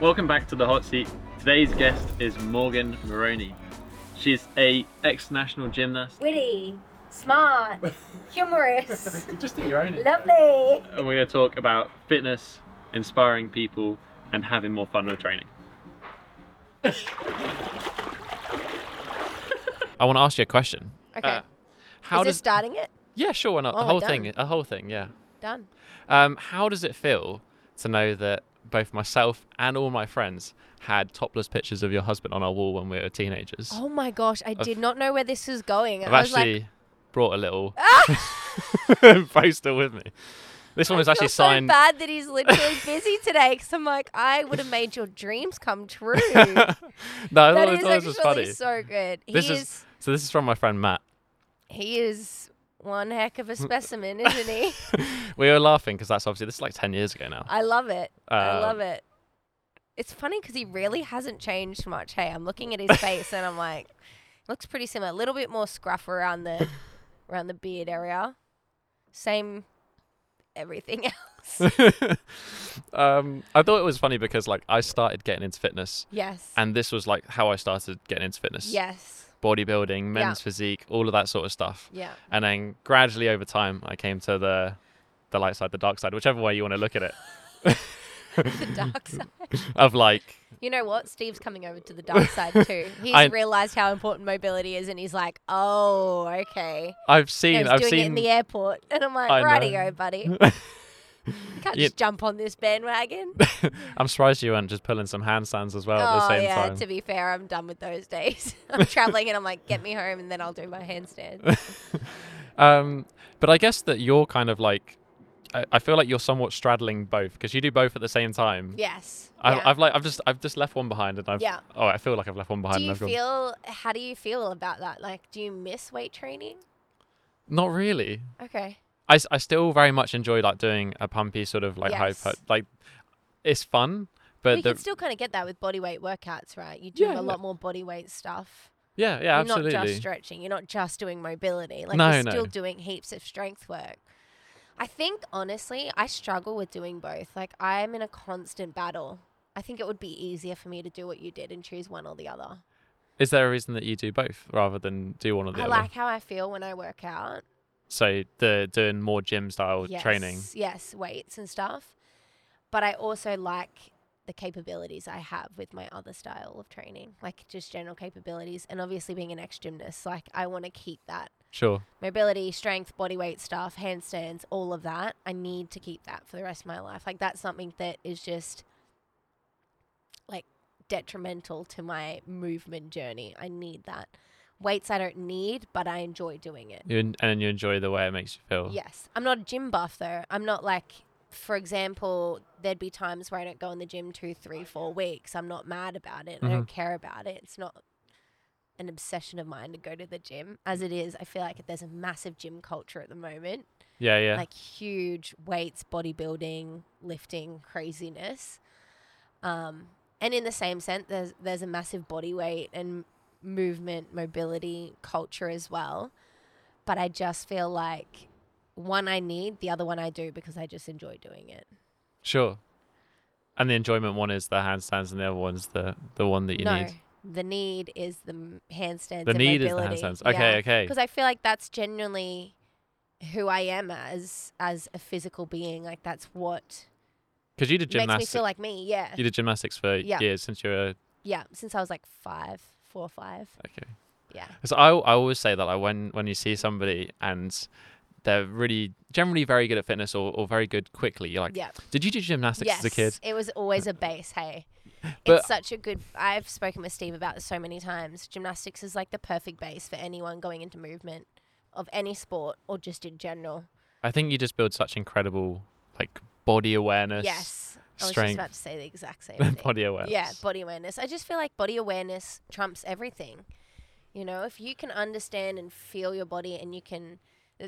Welcome back to the hot seat. Today's guest is Morgan Moroney. She's a ex-national gymnast, Witty, smart, humorous, Just do your own. lovely. and we're going to talk about fitness, inspiring people, and having more fun with training. I want to ask you a question. Okay. Uh, how Is does this starting it? yeah, sure, why not? Oh, the we're whole thing, done. a whole thing, yeah. Done. Um, how does it feel to know that both myself and all my friends had topless pictures of your husband on our wall when we were teenagers? Oh my gosh, I did not know where this was going. I've I was actually like, brought a little ah! poster with me. This one was actually so signed. bad that he's literally busy today because I'm like, I would have made your dreams come true. no, I that thought, I thought this was actually funny. so good. He This is, is- So this is from my friend Matt. he is one heck of a specimen, isn't he? We were laughing because that's obviously this is like ten years ago now. I love it. I Um, love it. It's funny because he really hasn't changed much. Hey, I'm looking at his face and I'm like, looks pretty similar. A little bit more scruff around the around the beard area. Same everything else. um, I thought it was funny because like I started getting into fitness, yes. and this was like how I started getting into fitness. yes. Bodybuilding, men's physique, all of that sort of stuff. Yeah. And then gradually over time, I came to the the light side, the dark side, whichever way you want to look at it. The dark side. of like, You know what? Steve's coming over to the dark side too. He's I- realized how important mobility is and he's like, oh, okay. I've seen, I've doing it in the airport. And I'm like, I know. buddy. You can't just jump on this bandwagon. I'm surprised you weren't just pulling some handstands as well at the oh same yeah, time. to be fair, I'm done with those days. I'm traveling and I'm like, get me home and then I'll do my handstand. um, but I guess that you're kind of like, I, I feel like you're somewhat straddling both because you do both at the same time. yes. I've, yeah. I've like, I've just, I've just left one behind, and I've, Yeah. oh, I feel like I've left one behind. do and you I've gone, feel how do you feel about that? Like do you miss weight training? not really. Okay. I, I still very much enjoy like doing a pumpy sort of like Yes. hyper like it's fun but you the can still kind of get that with body weight workouts, right? You do Yeah, a lot more body weight stuff. yeah yeah you're absolutely not just stretching. You're not just doing mobility. Like No, you're no. still doing heaps of strength work. I think honestly, I struggle with doing both. Like I'm in a constant battle. I think it would be easier for me to do what you did and choose one or the other. is there a reason that you do both rather than do one or the I other I like how I feel when I work out. So the doing more gym style yes, training Yes, weights and stuff. But I also like the capabilities I have with my other style of training, like just general capabilities. And obviously, being an ex gymnast, like I want to keep that sure mobility, strength, body weight stuff, handstands, all of that. I need to keep that for the rest of my life. Like that's something that is just like detrimental to my movement journey. I need that. Weights I don't need, but I enjoy doing it. you en- and you enjoy the way it makes you feel Yes. I'm not a gym buff though. I'm not like, for example, there'd be times where I don't go in the gym two, three, four weeks. I'm not mad about it. I don't care about it. It's not an obsession of mine to go to the gym. As it is, I feel like there's a massive gym culture at the moment. yeah yeah Like huge weights, bodybuilding, lifting, craziness. Um, and in the same sense, there's there's a massive body weight and movement, mobility culture as well. But I just feel like one I need, the other one I do because I just enjoy doing it. sure and the enjoyment one is the handstands and the other one's the the one that you no, need the need is the handstands. the need is the mobility. handstands okay okay Because I feel like that's genuinely who I am as as a physical being. Like that's what because you did gymnastics. makes me feel like me. Yeah. you did gymnastics for Yeah. years since you were Yeah, since I was like five, four or five. okay Yeah. Because I, I always say that like when when you see somebody and they're really generally very good at fitness or, or very good quickly, you're like, yeah. did you do gymnastics yes. as a kid? It was always a base, hey. But- it's such a good I've spoken with Steve about this so many times. Gymnastics is like the perfect base for anyone going into movement of any sport or just in general. I think you just build such incredible like body awareness, yes. I was strength, just about to say the exact same thing. body awareness. Yeah, body awareness. I just feel like body awareness trumps everything. You know, if you can understand and feel your body and you can,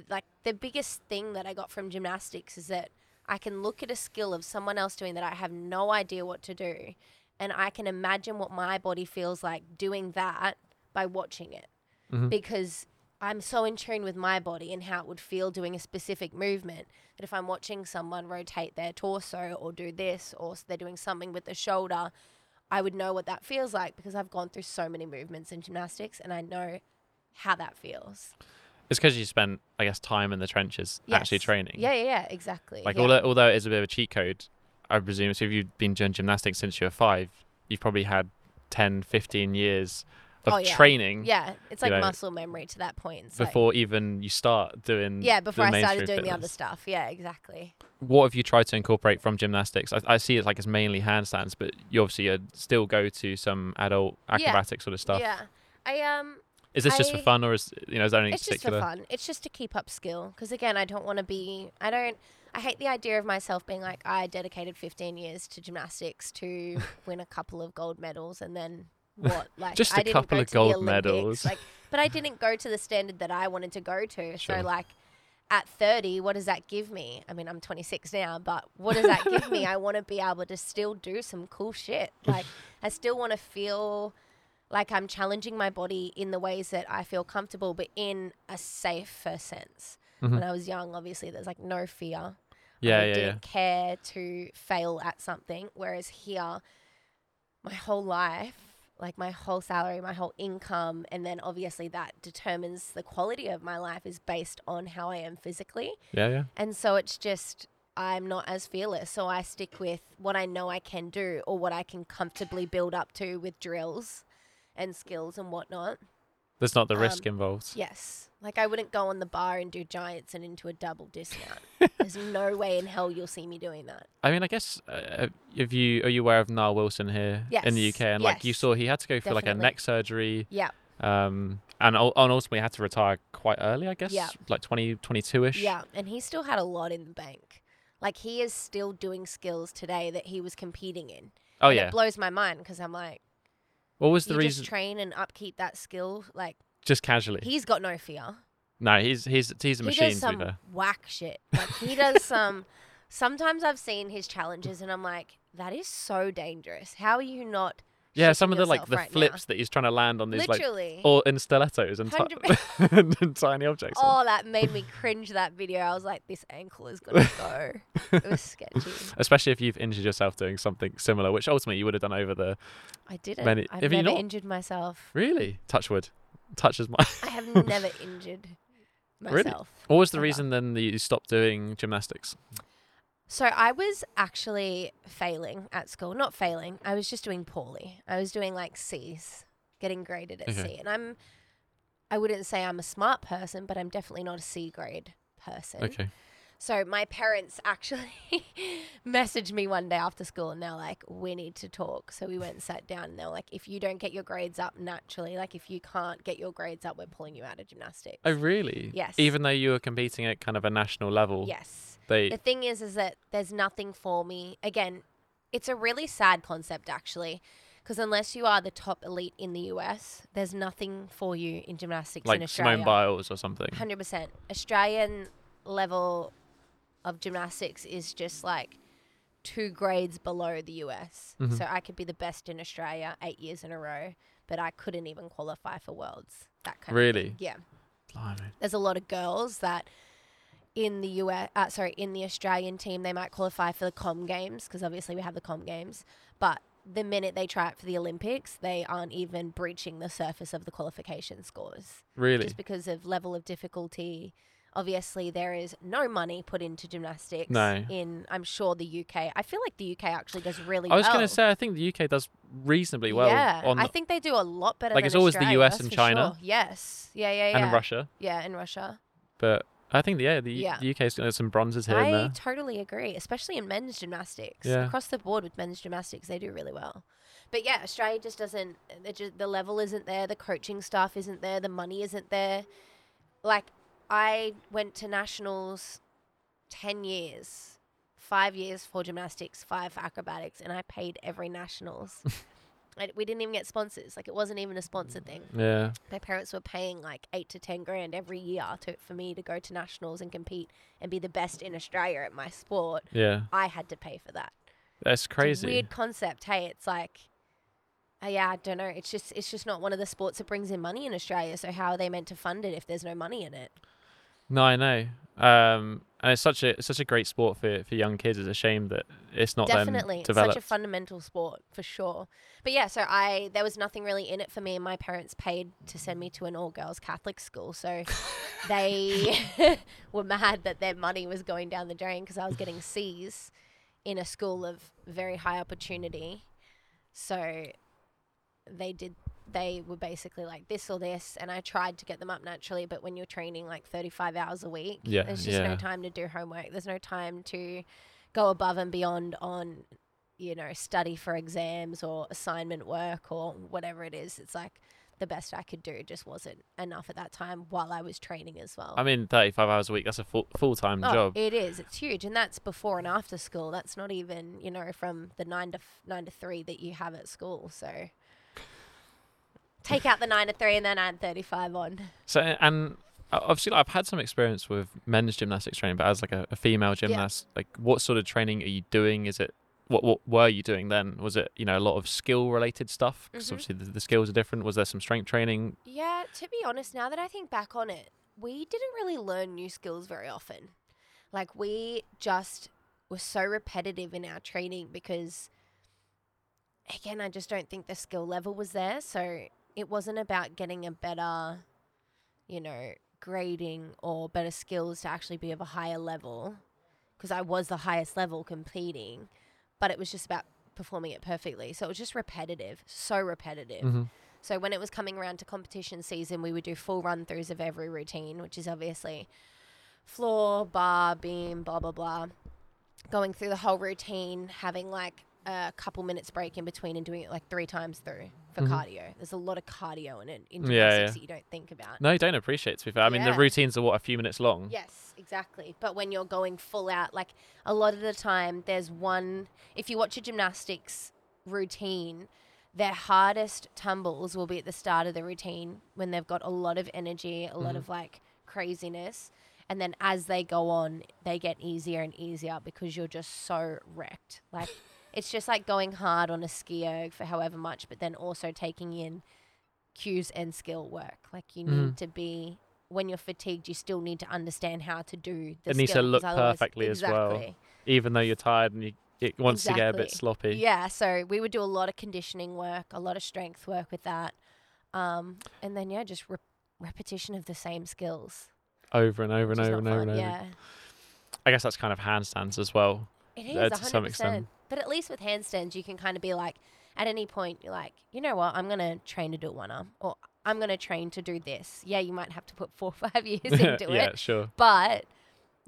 like, the biggest thing that I got from gymnastics is that I can look at a skill of someone else doing that I have no idea what to do. And I can imagine what my body feels like doing that by watching it. Mhm. Because I'm so in tune with my body and how it would feel doing a specific movement that if I'm watching someone rotate their torso or do this or they're doing something with the shoulder, I would know what that feels like because I've gone through so many movements in gymnastics and I know how that feels. It's because you spent, I guess, time in the trenches actually training. Yeah, yeah, yeah, exactly. Like yeah. although although it is a bit of a cheat code, I presume so if you've been doing gymnastics since you were five, you've probably had 10, 15 years of Oh, yeah. training yeah, it's like know, muscle memory to that point. It's like- before even you start doing yeah, before I started doing the other stuff. Yeah, exactly. What have you tried to incorporate from gymnastics? I, I see it's like it's mainly handstands, but you obviously uh, still go to some adult Yeah. acrobatic sort of stuff. Yeah, I um. Is this just for fun, or is you know is there anything it's just for fun. It's just to keep up skill. Because again, I don't want to be. I don't. I hate the idea of myself being like I dedicated 15 years to gymnastics to win a couple of gold medals and then what? Like Just I a didn't couple go of to the gold Olympics, medals. Like, but I didn't go to the standard that I wanted to go to. Sure. So like. At 30, what does that give me? I mean, I'm 26 now, but what does that give me? I want to be able to still do some cool shit. Like, I still want to feel like I'm challenging my body in the ways that I feel comfortable, but in a safer sense. Mhm. When I was young, obviously, there's like no fear. Yeah, I yeah, yeah. didn't care to fail at something. Whereas here, my whole life, like my whole salary, my whole income, and then obviously that determines the quality of my life is based on how I am physically. Yeah, yeah. And so it's just, I'm not as fearless. So I stick with what I know I can do or what I can comfortably build up to with drills and skills and whatnot. There's not the risk Um, involved. Yes. Like I wouldn't go on the bar and do giants and into a double dismount. There's no way in hell you'll see me doing that. I mean, I guess uh, if you are you aware of Nile Wilson here in the UK, and like you saw, he had to go through like a neck surgery, Yeah. um, and and ultimately had to retire quite early. I guess, Yeah. like 20, 22 ish. Yeah. And he still had a lot in the bank. Like he is still doing skills today that he was competing in. Oh And yeah. It blows my mind because I'm like, What was the you reason? just train and upkeep that skill. Like Just casually. he's got no fear. no, he's he's he's a he machine. does some whack shit. Like he does some. Sometimes I've seen his challenges and I'm like, that is so dangerous. How are you not? Yeah, some of the like the right now? flips that he's trying to land on these like Literally. or in stilettos and, ti- 100%. and tiny objects. Oh, that made me cringe. That video. I was like, this ankle is gonna go. it was sketchy. Especially if you've injured yourself doing something similar, which ultimately you would have done over the I didn't. Many- I've have never not? injured myself. really touch wood, touches my. I have never injured myself. Really? What was the Ever. reason then that you stopped doing gymnastics? So I was actually failing at school. Not failing. I was just doing poorly. I was doing like C's, getting graded at Okay. C. And I'm I wouldn't say I'm a smart person, but I'm definitely not a C grade person. Okay. So my parents actually messaged me one day after school and they're like, we need to talk. So we went and sat down and they were like, if you don't get your grades up naturally, like if you can't get your grades up, we're pulling you out of gymnastics. Oh really? Yes. Even though you were competing at kind of a national level. Yes. They. The thing is, is that there's nothing for me. Again, it's a really sad concept actually, because unless you are the top elite in the US, there's nothing for you in gymnastics in like Australia. Simone Biles or something. Hundred percent. Australian level of gymnastics is just like two grades below the US. Mhm. So I could be the best in Australia eight years in a row, but I couldn't even qualify for worlds. That kind of Really? Yeah Blimey. there's a lot of girls that in the US, uh, sorry, in the Australian team, they might qualify for the Com Games because obviously we have the Com Games. But the minute they try it for the Olympics, they aren't even breaching the surface of the qualification scores Really? just because of level of difficulty. Obviously, there is no money put into gymnastics No. in, I'm sure, the UK. I feel like the UK actually does really well. I was well. going to say I think the UK does reasonably well yeah, on I think they do a lot better. Like, it's always the US and China. sure. Yes, yeah, yeah, yeah, in Russia, yeah, in Russia. but I think yeah, the Yeah. the UK's got some bronzes here and I totally agree, especially in men's gymnastics. Yeah. Across the board with men's gymnastics, they do really well. But yeah, Australia just doesn't. it ju- the level isn't there. The coaching staff isn't there. The money isn't there. Like I went to nationals, ten years, five years for gymnastics, five for acrobatics, and I paid every nationals. And we didn't even get sponsors. Like it wasn't even a sponsored thing. Yeah, My parents were paying like eight to ten grand every year to for me to go to nationals and compete and be the best in Australia at my sport. yeah, I had to pay for that. that's crazy. weird concept. Hey, it's like Uh, yeah, I don't know. It's just it's just not one of the sports that brings in money in Australia. So how are they meant to fund it if there's no money in it? No, I know. Um, and it's such a it's such a great sport for for young kids. It's a shame that it's not Definitely, it's such a fundamental sport for sure. But yeah, so I there was nothing really in it for me, and my parents paid to send me to an all girls Catholic school. So they were mad that their money was going down the drain because I was getting C's in a school of very high opportunity. So they did they were basically like this or this and I tried to get them up naturally but when you're training like 35 hours a week Yeah, there's just yeah. no time to do homework there's no time to go above and beyond on you know study for exams or assignment work or whatever it is it's like the best I could do just wasn't enough at that time while I was training as well I mean, thirty five hours a week. That's a full full time Oh, job. It is. It's huge, and that's before and after school. That's not even you know from the nine to f- nine to three that you have at school. So take out the nine to three and then add thirty five on. So and uh, obviously, like, I've had some experience with men's gymnastics training, but as like a, a female gymnast, like what sort of training are you doing? Is it what what were you doing then? Was it you know a lot of skill related stuff? Because Mhm. obviously the, the skills are different. Was there some strength training? Yeah, to be honest, now that I think back on it, we didn't really learn new skills very often. Like we just were so repetitive in our training because again, I just don't think the skill level was there. So it wasn't about getting a better, you know, grading or better skills to actually be of a higher level because I was the highest level competing, but it was just about performing it perfectly. So it was just repetitive, so repetitive. Mm-hmm. So when it was coming around to competition season, we would do full run throughs of every routine, which is obviously floor, bar, beam, blah blah blah. Going through the whole routine, having like a couple minutes break in between, and doing it like three times through for Mhm. cardio. There's a lot of cardio in it in Yeah, yeah. that you don't think about. No, you don't appreciate. it, To be fair, I mean the routines are what a few minutes long. Yes, exactly. But when you're going full out, like a lot of the time, there's one. If you watch a gymnastics routine, their hardest tumbles will be at the start of the routine when they've got a lot of energy, a lot Mhm. of like craziness. And then as they go on, they get easier and easier because you're just so wrecked. Like it's just like going hard on a ski erg for however much, but then also taking in cues and skill work. Like you need Mhm. to be when you're fatigued, you still need to understand how to do the It needs to look perfectly as well. Even though you're tired and you it wants to get a bit sloppy. Yeah, so we would do a lot of conditioning work, a lot of strength work with that. Um, and then yeah, just re- repetition of the same skills. Over and over and over and over fun, and over. Yeah. I guess that's kind of handstands as well. It is Uh, to hundred some extent. But at least with handstands, you can kind of be like, at any point, you're like, you know what, I'm gonna train to do one arm, or I'm gonna train to do this. Yeah, you might have to put four or five years into yeah, it, sure. but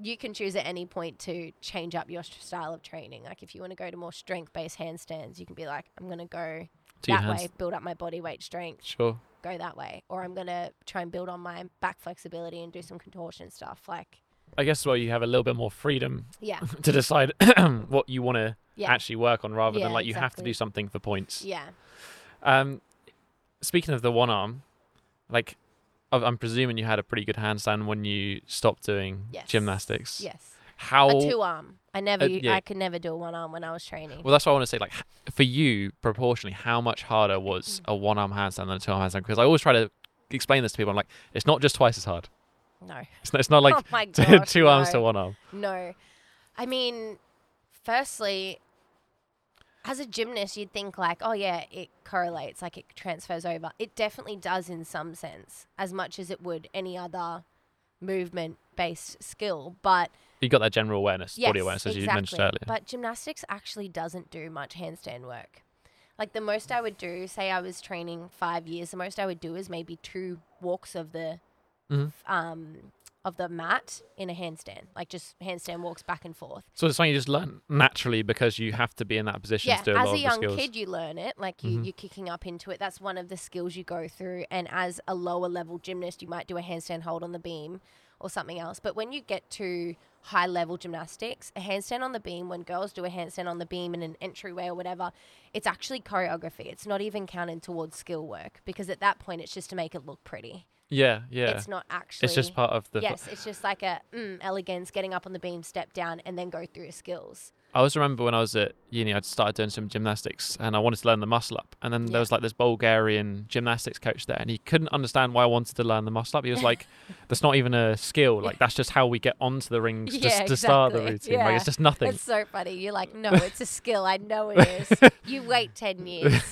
you can choose at any point to change up your style of training. Like if you want to go to more strength-based handstands, you can be like, I'm gonna go Do your that way, build up my body weight strength, Sure. go that way, or I'm gonna try and build on my back flexibility and do some contortion stuff. Like, I guess well you have a little bit more freedom yeah, to decide what you want to yeah, actually work on rather Yeah, than like you have to do something for points. yeah. Um, speaking of the one arm, like I'm presuming you had a pretty good handstand when you stopped doing Yes. gymnastics. Yes. How? A two arm. I never. Uh, yeah. I could never do a one arm when I was training. well, that's what I want to say. Like for you, proportionally, how much harder was Mm. a one arm handstand than a two arm handstand? Because I always try to explain this to people. I'm like, it's not just twice as hard. no. It's not, it's not like oh gosh. two arms to one arm. No. I mean, firstly, as a gymnast, you'd think like, oh yeah, it correlates, like it transfers over. It definitely does in some sense, as much as it would any other movement-based skill. But You got that general awareness, yes, body awareness, as exactly. you mentioned earlier. But gymnastics actually doesn't do much handstand work. Like the most I would do, say I was training five years, the most I would do is maybe two walks of the Mhm. um of the mat in a handstand, like just handstand walks back and forth. So it's something you just learn naturally because you have to be in that position Yeah, to do a as a young kid, you learn it. Like you, Mhm. you're kicking up into it. That's one of the skills you go through. And as a lower level gymnast, you might do a handstand hold on the beam or something else. But when you get to high level gymnastics, a handstand on the beam, when girls do a handstand on the beam in an entryway or whatever, it's actually choreography. It's not even counted towards skill work because at that point, it's just to make it look pretty. Yeah, yeah. It's not actually. It's just part of the. yes, it's just like a mm, elegance, getting up on the beam, step down, and then go through your skills. I always remember when I was at uni, I'd started doing some gymnastics and I wanted to learn the muscle up. And then Yeah. there was like this Bulgarian gymnastics coach there, and he couldn't understand why I wanted to learn the muscle up. He was like, "That's not even a skill. Like that's just how we get onto the rings Yeah, just to start the exactly. routine. Like it's just nothing." It's so funny. You're like, no, it's a skill. I know it is. you wait ten years.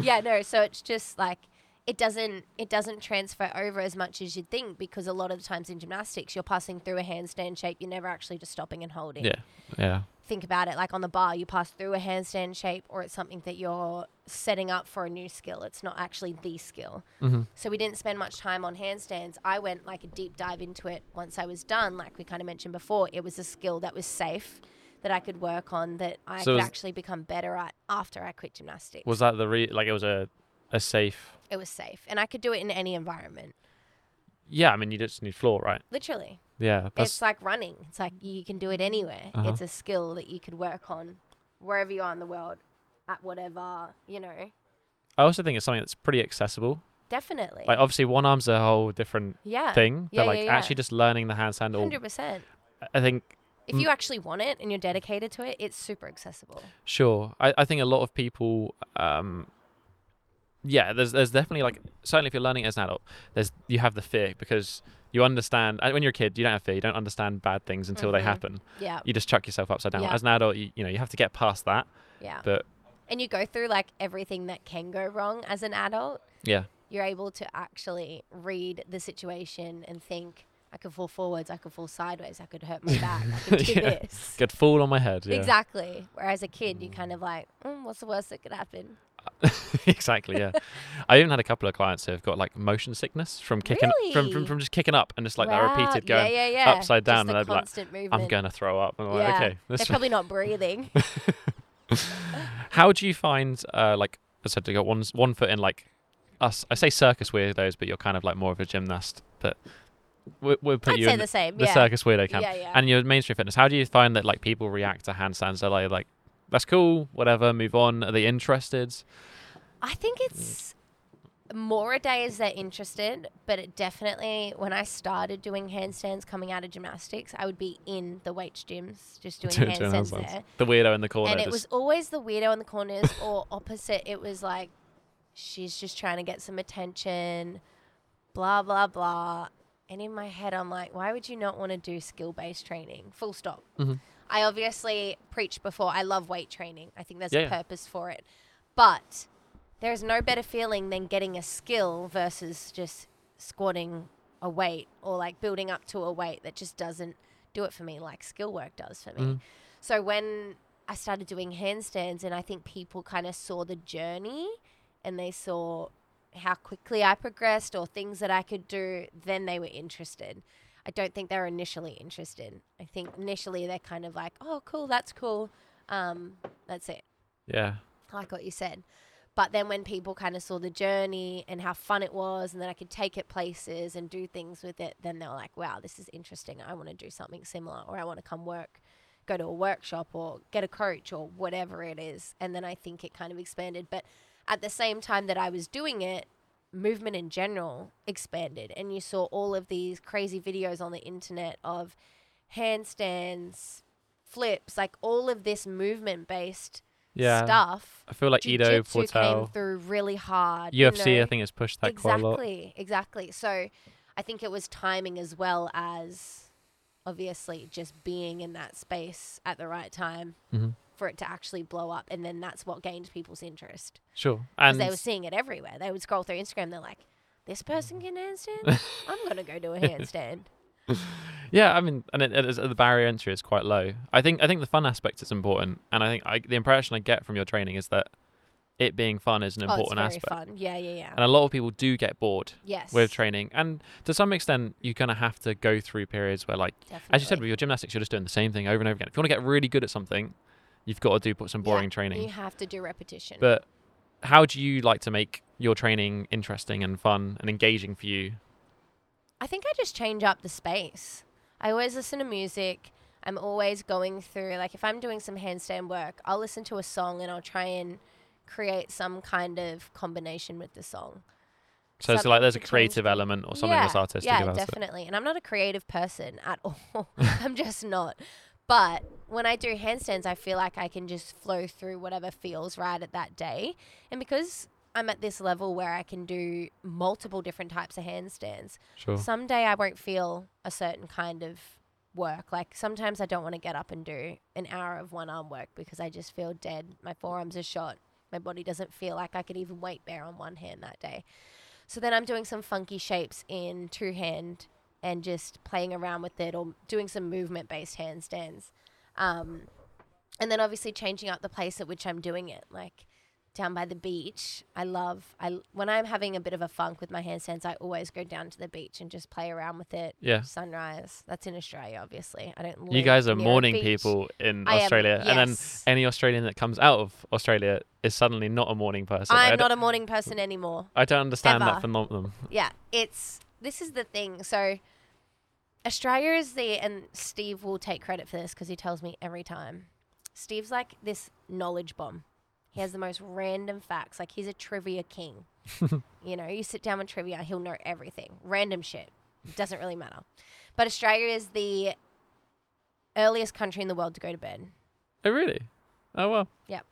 yeah, no. So it's just like it doesn't it doesn't transfer over as much as you'd think because a lot of the times in gymnastics you're passing through a handstand shape. You're never actually just stopping and holding. yeah, yeah, Think about it like on the bar, you pass through a handstand shape, or it's something that you're setting up for a new skill. It's not actually the skill. hmm So we didn't spend much time on handstands. I went like a deep dive into it once I was done. Like we kind of mentioned before, it was a skill that was safe that I could work on that I So could actually become better at after I quit gymnastics. Was that the re- like it was a a safe? It was safe and I could do it in any environment. Yeah, I mean you just need floor, right? Literally. Yeah, it's like running. It's like you can do it anywhere. Uh-huh. It's a skill that you could work on wherever you are in the world at whatever, you know. I also think it's something that's pretty accessible. Definitely. Like obviously one arm's a whole different yeah. thing, Yeah, but like yeah, yeah. actually just learning the handstand or 100%. I think If you actually want it and you're dedicated to it, it's super accessible. Sure. I, I think a lot of people um yeah, there's there's definitely like certainly if you're learning as an adult, there's you have the fear because you understand when you're a kid, you don't have fear, you don't understand bad things until Mhm. they happen. Yeah. You just chuck yourself upside down. Yeah. As an adult, you, you know, you have to get past that. Yeah. But and you go through like everything that can go wrong as an adult. yeah. You're able to actually read the situation and think, I could fall forwards, I could fall sideways, I could hurt my back, I could do Yeah. this. Get fall on my head. Yeah. Exactly. Whereas a kid, you kind of like, mm, what's the worst that could happen? exactly, yeah. I even had a couple of clients who have got like motion sickness from kicking from, from from just kicking up and just like that repeated going yeah, yeah, yeah. upside down Just and the I'd be like, movement. I'm gonna throw up. I'm like, okay. They're probably not breathing. How do you find, uh, like I said, to got one one foot in like us? I say circus weirdos, but you're kind of like more of a gymnast. But we'll, we'll put I'd you say in the same. the yeah. circus weirdo camp. Yeah, yeah. And your mainstream fitness. How do you find that like people react to handstands? Are they like, that's cool, whatever, move on? Are they interested? I think it's more a day as they're interested, but it definitely, when I started doing handstands coming out of gymnastics, I would be in the weights gyms just doing handstands there. The weirdo in the corner. And it was always the weirdo in the corners or opposite. It was like, she's just trying to get some attention, blah, blah, blah. And in my head, I'm like, why would you not want to do skill based training? Full stop. Mhm. I obviously preached before, I love weight training. I think there's Yeah, a yeah. purpose for it. But there's no better feeling than getting a skill versus just squatting a weight or like building up to a weight that just doesn't do it for me like skill work does for me. Mhm. So when I started doing handstands, and I think people kind of saw the journey and they saw how quickly I progressed or things that I could do, then they were interested. I don't think they're initially interested. I think initially they're kind of like, oh, cool, that's cool. Um, that's it yeah. like what you said. But then when people kind of saw the journey and how fun it was, and that I could take it places and do things with it, then they were like, wow, this is interesting. I want to do something similar, or I want to come work, go to a workshop, or get a coach, or whatever it is. And then I think it kind of expanded. But at the same time that I was doing it, movement in general expanded. And you saw all of these crazy videos on the internet of handstands, flips, like all of this movement based Yeah. stuff. I feel like Jiu-jitsu came through really hard. you UFC, I think has pushed that quite a lot. exactly, exactly. So I think it was timing as well as obviously just being in that space at the right time Mhm. For it to actually blow up, and then that's what gained people's interest Sure. And they were seeing it everywhere. They would scroll through Instagram, they're like, "This person can handstand. I'm gonna go do a handstand." Yeah, I mean, and it, it is, the barrier entry is quite low. I think I think the fun aspect is important, and I think I, the impression I get from your training is that it being fun is an oh, important very aspect. fun. Yeah, yeah, yeah. And a lot of people do get bored yes, with training, and to some extent, you kind of have to go through periods where, like, definitely. as you said, with your gymnastics, you're just doing the same thing over and over again. If you want to get really good at something, you've got to do put some Yeah, boring training. you have to do repetition. But how do you like to make your training interesting and fun and engaging for you? I think I just change up the space. I always listen to music. I'm always going through, like, if I'm doing some handstand work, I'll listen to a song and I'll try and create some kind of combination with the song. So it's like there's a change creative element or something yeah, that's artistic Yeah, about it. definitely. And I'm not a creative person at all. I'm just not. But when I do handstands, I feel like I can just flow through whatever feels right at that day. And because I'm at this level where I can do multiple different types of handstands, Sure. someday I won't feel a certain kind of work. Like sometimes I don't want to get up and do an hour of one arm work because I just feel dead. My forearms are shot. My body doesn't feel like I could even weight bear on one hand that day. So then I'm doing some funky shapes in two hand and just playing around with it or doing some movement based handstands. Um, and then obviously changing up the place at which I'm doing it. Like down by the beach, I love I when I'm having a bit of a funk with my handstands, I always go down to the beach and just play around with it. Yeah. Sunrise. That's in Australia, obviously. I don't. You guys are morning people in I am- Australia, and then any Australian that comes out of Australia is suddenly not a morning person. I'm not a morning person anymore. I don't understand ever. that phenomenon. yeah, it's this is the thing. So Australia is the and Steve will take credit for this because he tells me every time. Steve's like this knowledge bomb. He has the most random facts. Like he's a trivia king. you know, you sit down with trivia, he'll know everything. Random shit. Doesn't really matter. But Australia is the earliest country in the world to go to bed. Oh really? Oh well. Yep.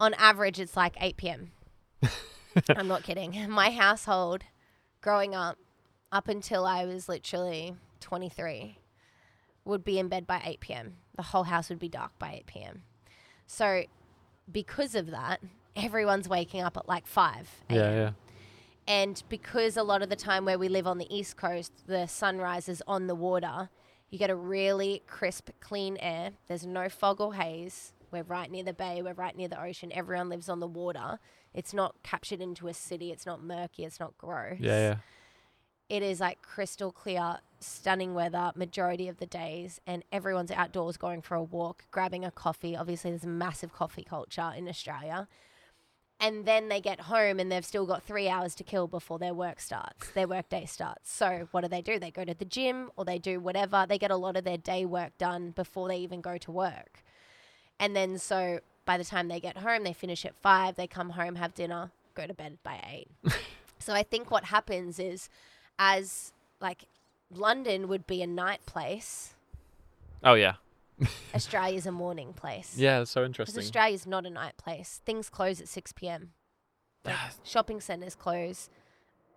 On average, it's like 8 p.m. I'm not kidding. My household growing up, up until I was literally 23, would be in bed by 8 p.m. The whole house would be dark by 8 p.m. So, because of that, everyone's waking up at like 5 a.m. yeah. yeah. And because a lot of the time where we live on the East Coast, the sun rises on the water, you get a really crisp, clean air. There's no fog or haze. We're right near the bay, we're right near the ocean. Everyone lives on the water. It's not captured into a city, it's not murky, it's not gross. Yeah, yeah. It is like crystal clear, stunning weather majority of the days, and everyone's outdoors going for a walk, grabbing a coffee. Obviously, there's a massive coffee culture in Australia and then they get home and they've still got three hours to kill before their work starts, their work day starts. So what do they do? They go to the gym or they do whatever. They get a lot of their day work done before they even go to work. And then so by the time they get home, they finish at five, they come home, have dinner, go to bed by eight. so I think what happens is as like London would be a night place, Oh yeah. Australia's a morning place. Yeah, that's so interesting. Australia's not a night place. Things close at 6 p.m. Like ah. shopping centres close.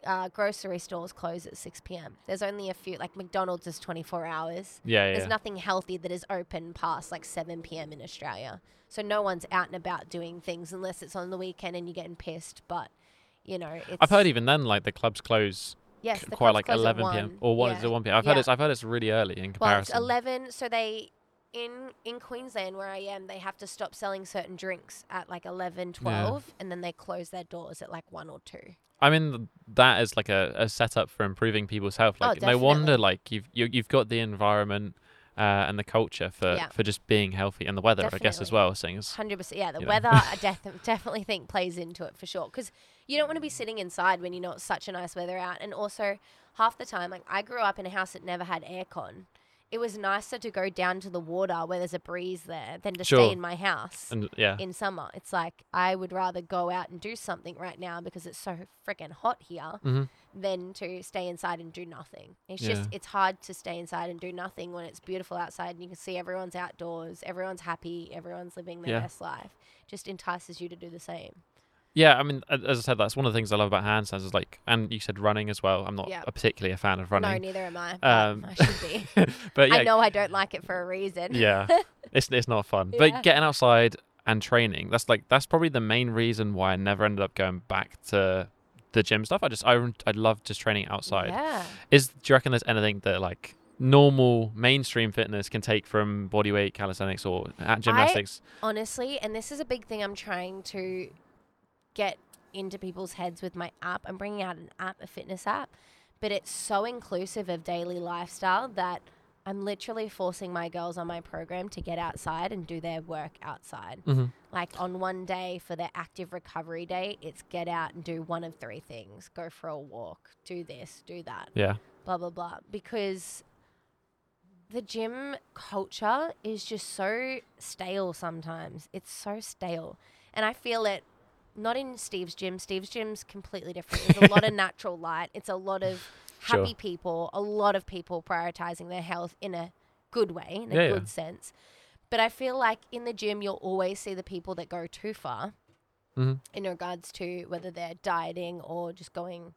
Uh, grocery stores close at 6 p.m. There's only a few, like McDonald's is 24 hours. yeah, yeah. There's nothing healthy that is open past like 7 p.m. in Australia. So no one's out and about doing things unless it's on the weekend and you're getting pissed. But, you know, it's. I've heard even then like the clubs close yes, quite like close at 11 p.m. or 1 Yeah. is it 1 p.m. I've heard Yeah. it's I've heard it's really early in comparison. Well, it's comparison. 11. So they, in in Queensland where I am, they have to stop selling certain drinks at like 11, 12, and then they close their doors at like 1 or 2. I mean that is like a, a setup for improving people's health. Oh, Like no wonder like you've you, you've got the environment uh, and the culture for, Yeah. for just being healthy and the weather I guess as well. Seeing as Hundred percent. Yeah, the weather I def- definitely think plays into it for sure. Because you don't want to be sitting inside when you know it's such a nice weather out, and also half the time, like I grew up in a house that never had aircon. It was nicer to go down to the water where there's a breeze there than to Sure. stay in my house and yeah in summer. It's like I would rather go out and do something right now because it's so freaking hot here Mhm. than to stay inside and do nothing. It's just Yeah. it's hard to stay inside and do nothing when it's beautiful outside and you can see everyone's outdoors, everyone's happy, everyone's living their Yeah. best life. Just entices you to do the same. Yeah. I mean as I said that's one of the things I love about handstands is like and you said running as well. I'm not Yeah. a particularly a fan of running. No, neither am I. Um, I should be. but yeah I know I don't like it for a reason. yeah it's it's not fun Yeah. but getting outside and training that's like that's probably the main reason why i never ended up going back to the gym stuff i just i, I love just training outside Yeah. is do you reckon there's anything that like normal mainstream fitness can take from bodyweight calisthenics or uh, gymnastics honestly, and this is a big thing I'm trying to get into people's heads with my app. I'm bringing out an app, a fitness app, but it's so inclusive of daily lifestyle that I'm literally forcing my girls on my program to get outside and do their work outside. mm-hmm. Like on one day for their active recovery day, it's get out and do one of three things go for a walk, do this, do that yeah blah blah blah because the gym culture is just so stale sometimes it's so stale and i feel it not in Steve's gym. Steve's gym's completely different. There's a lot of natural light. It's a lot of Sure. happy people, a lot of people prioritizing their health in a good way, in a Yeah, yeah. good sense. But I feel like in the gym, you'll always see the people that go too far hmm in regards to whether they're dieting or just going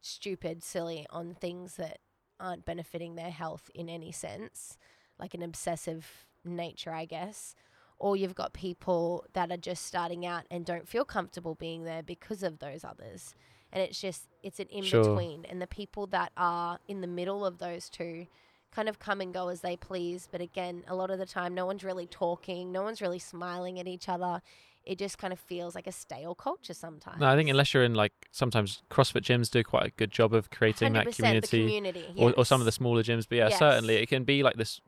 stupid, silly on things that aren't benefiting their health in any sense, like an obsessive nature, I guess. Or you've got people that are just starting out and don't feel comfortable being there because of those others. And it's just, it's an in Sure. between. And the people that are in the middle of those two kind of come and go as they please. But again, a lot of the time, no one's really talking, no one's really smiling at each other. It just kind of feels like a stale culture sometimes. No, I think unless you're in like sometimes CrossFit gyms do quite a good job of creating that 100% community. Community or, or some of the smaller gyms. But yeah, Yes. certainly it can be like this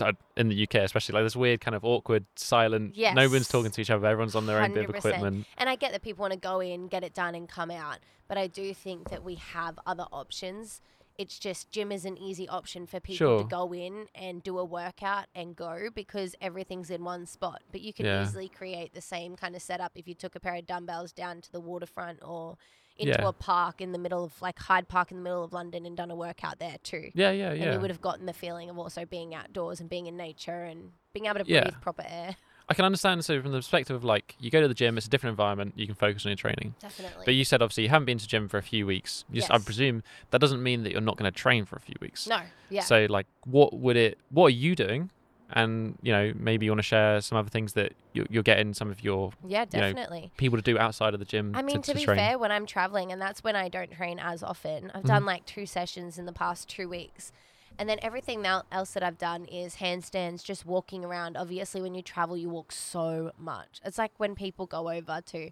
uh, in the UK, especially like this weird kind of awkward, silent. No one's talking to each other. Everyone's on their own bit of equipment. And I get that people want to go in, get it done, and come out. But I do think that we have other options. It's just gym is an easy option for people Sure. to go in and do a workout and go because everything's in one spot. But you can Yeah. easily create the same kind of setup if you took a pair of dumbbells down to the waterfront or into Yeah. a park in the middle of like Hyde Park in the middle of London and done a workout there too. Yeah, yeah, yeah. And you would have gotten the feeling of also being outdoors and being in nature and being able to Yeah. breathe proper air. I can understand. So from the perspective of like, you go to the gym, it's a different environment. You can focus on your training. Definitely. But you said obviously you haven't been to the gym for a few weeks. Just, I presume that doesn't mean that you're not going to train for a few weeks. no, yeah. So like, what would it? What are you doing? And you know, maybe you want to share some other things that you're, you're getting some of your yeah, you know, definitely. people to do outside of the gym. I mean, to, to, to be train. fair, when I'm traveling, and that's when I don't train as often, I've Mhm. done like two sessions in the past two weeks. And then everything else that I've done is handstands, just walking around. Obviously, when you travel, you walk so much. It's like when people go over to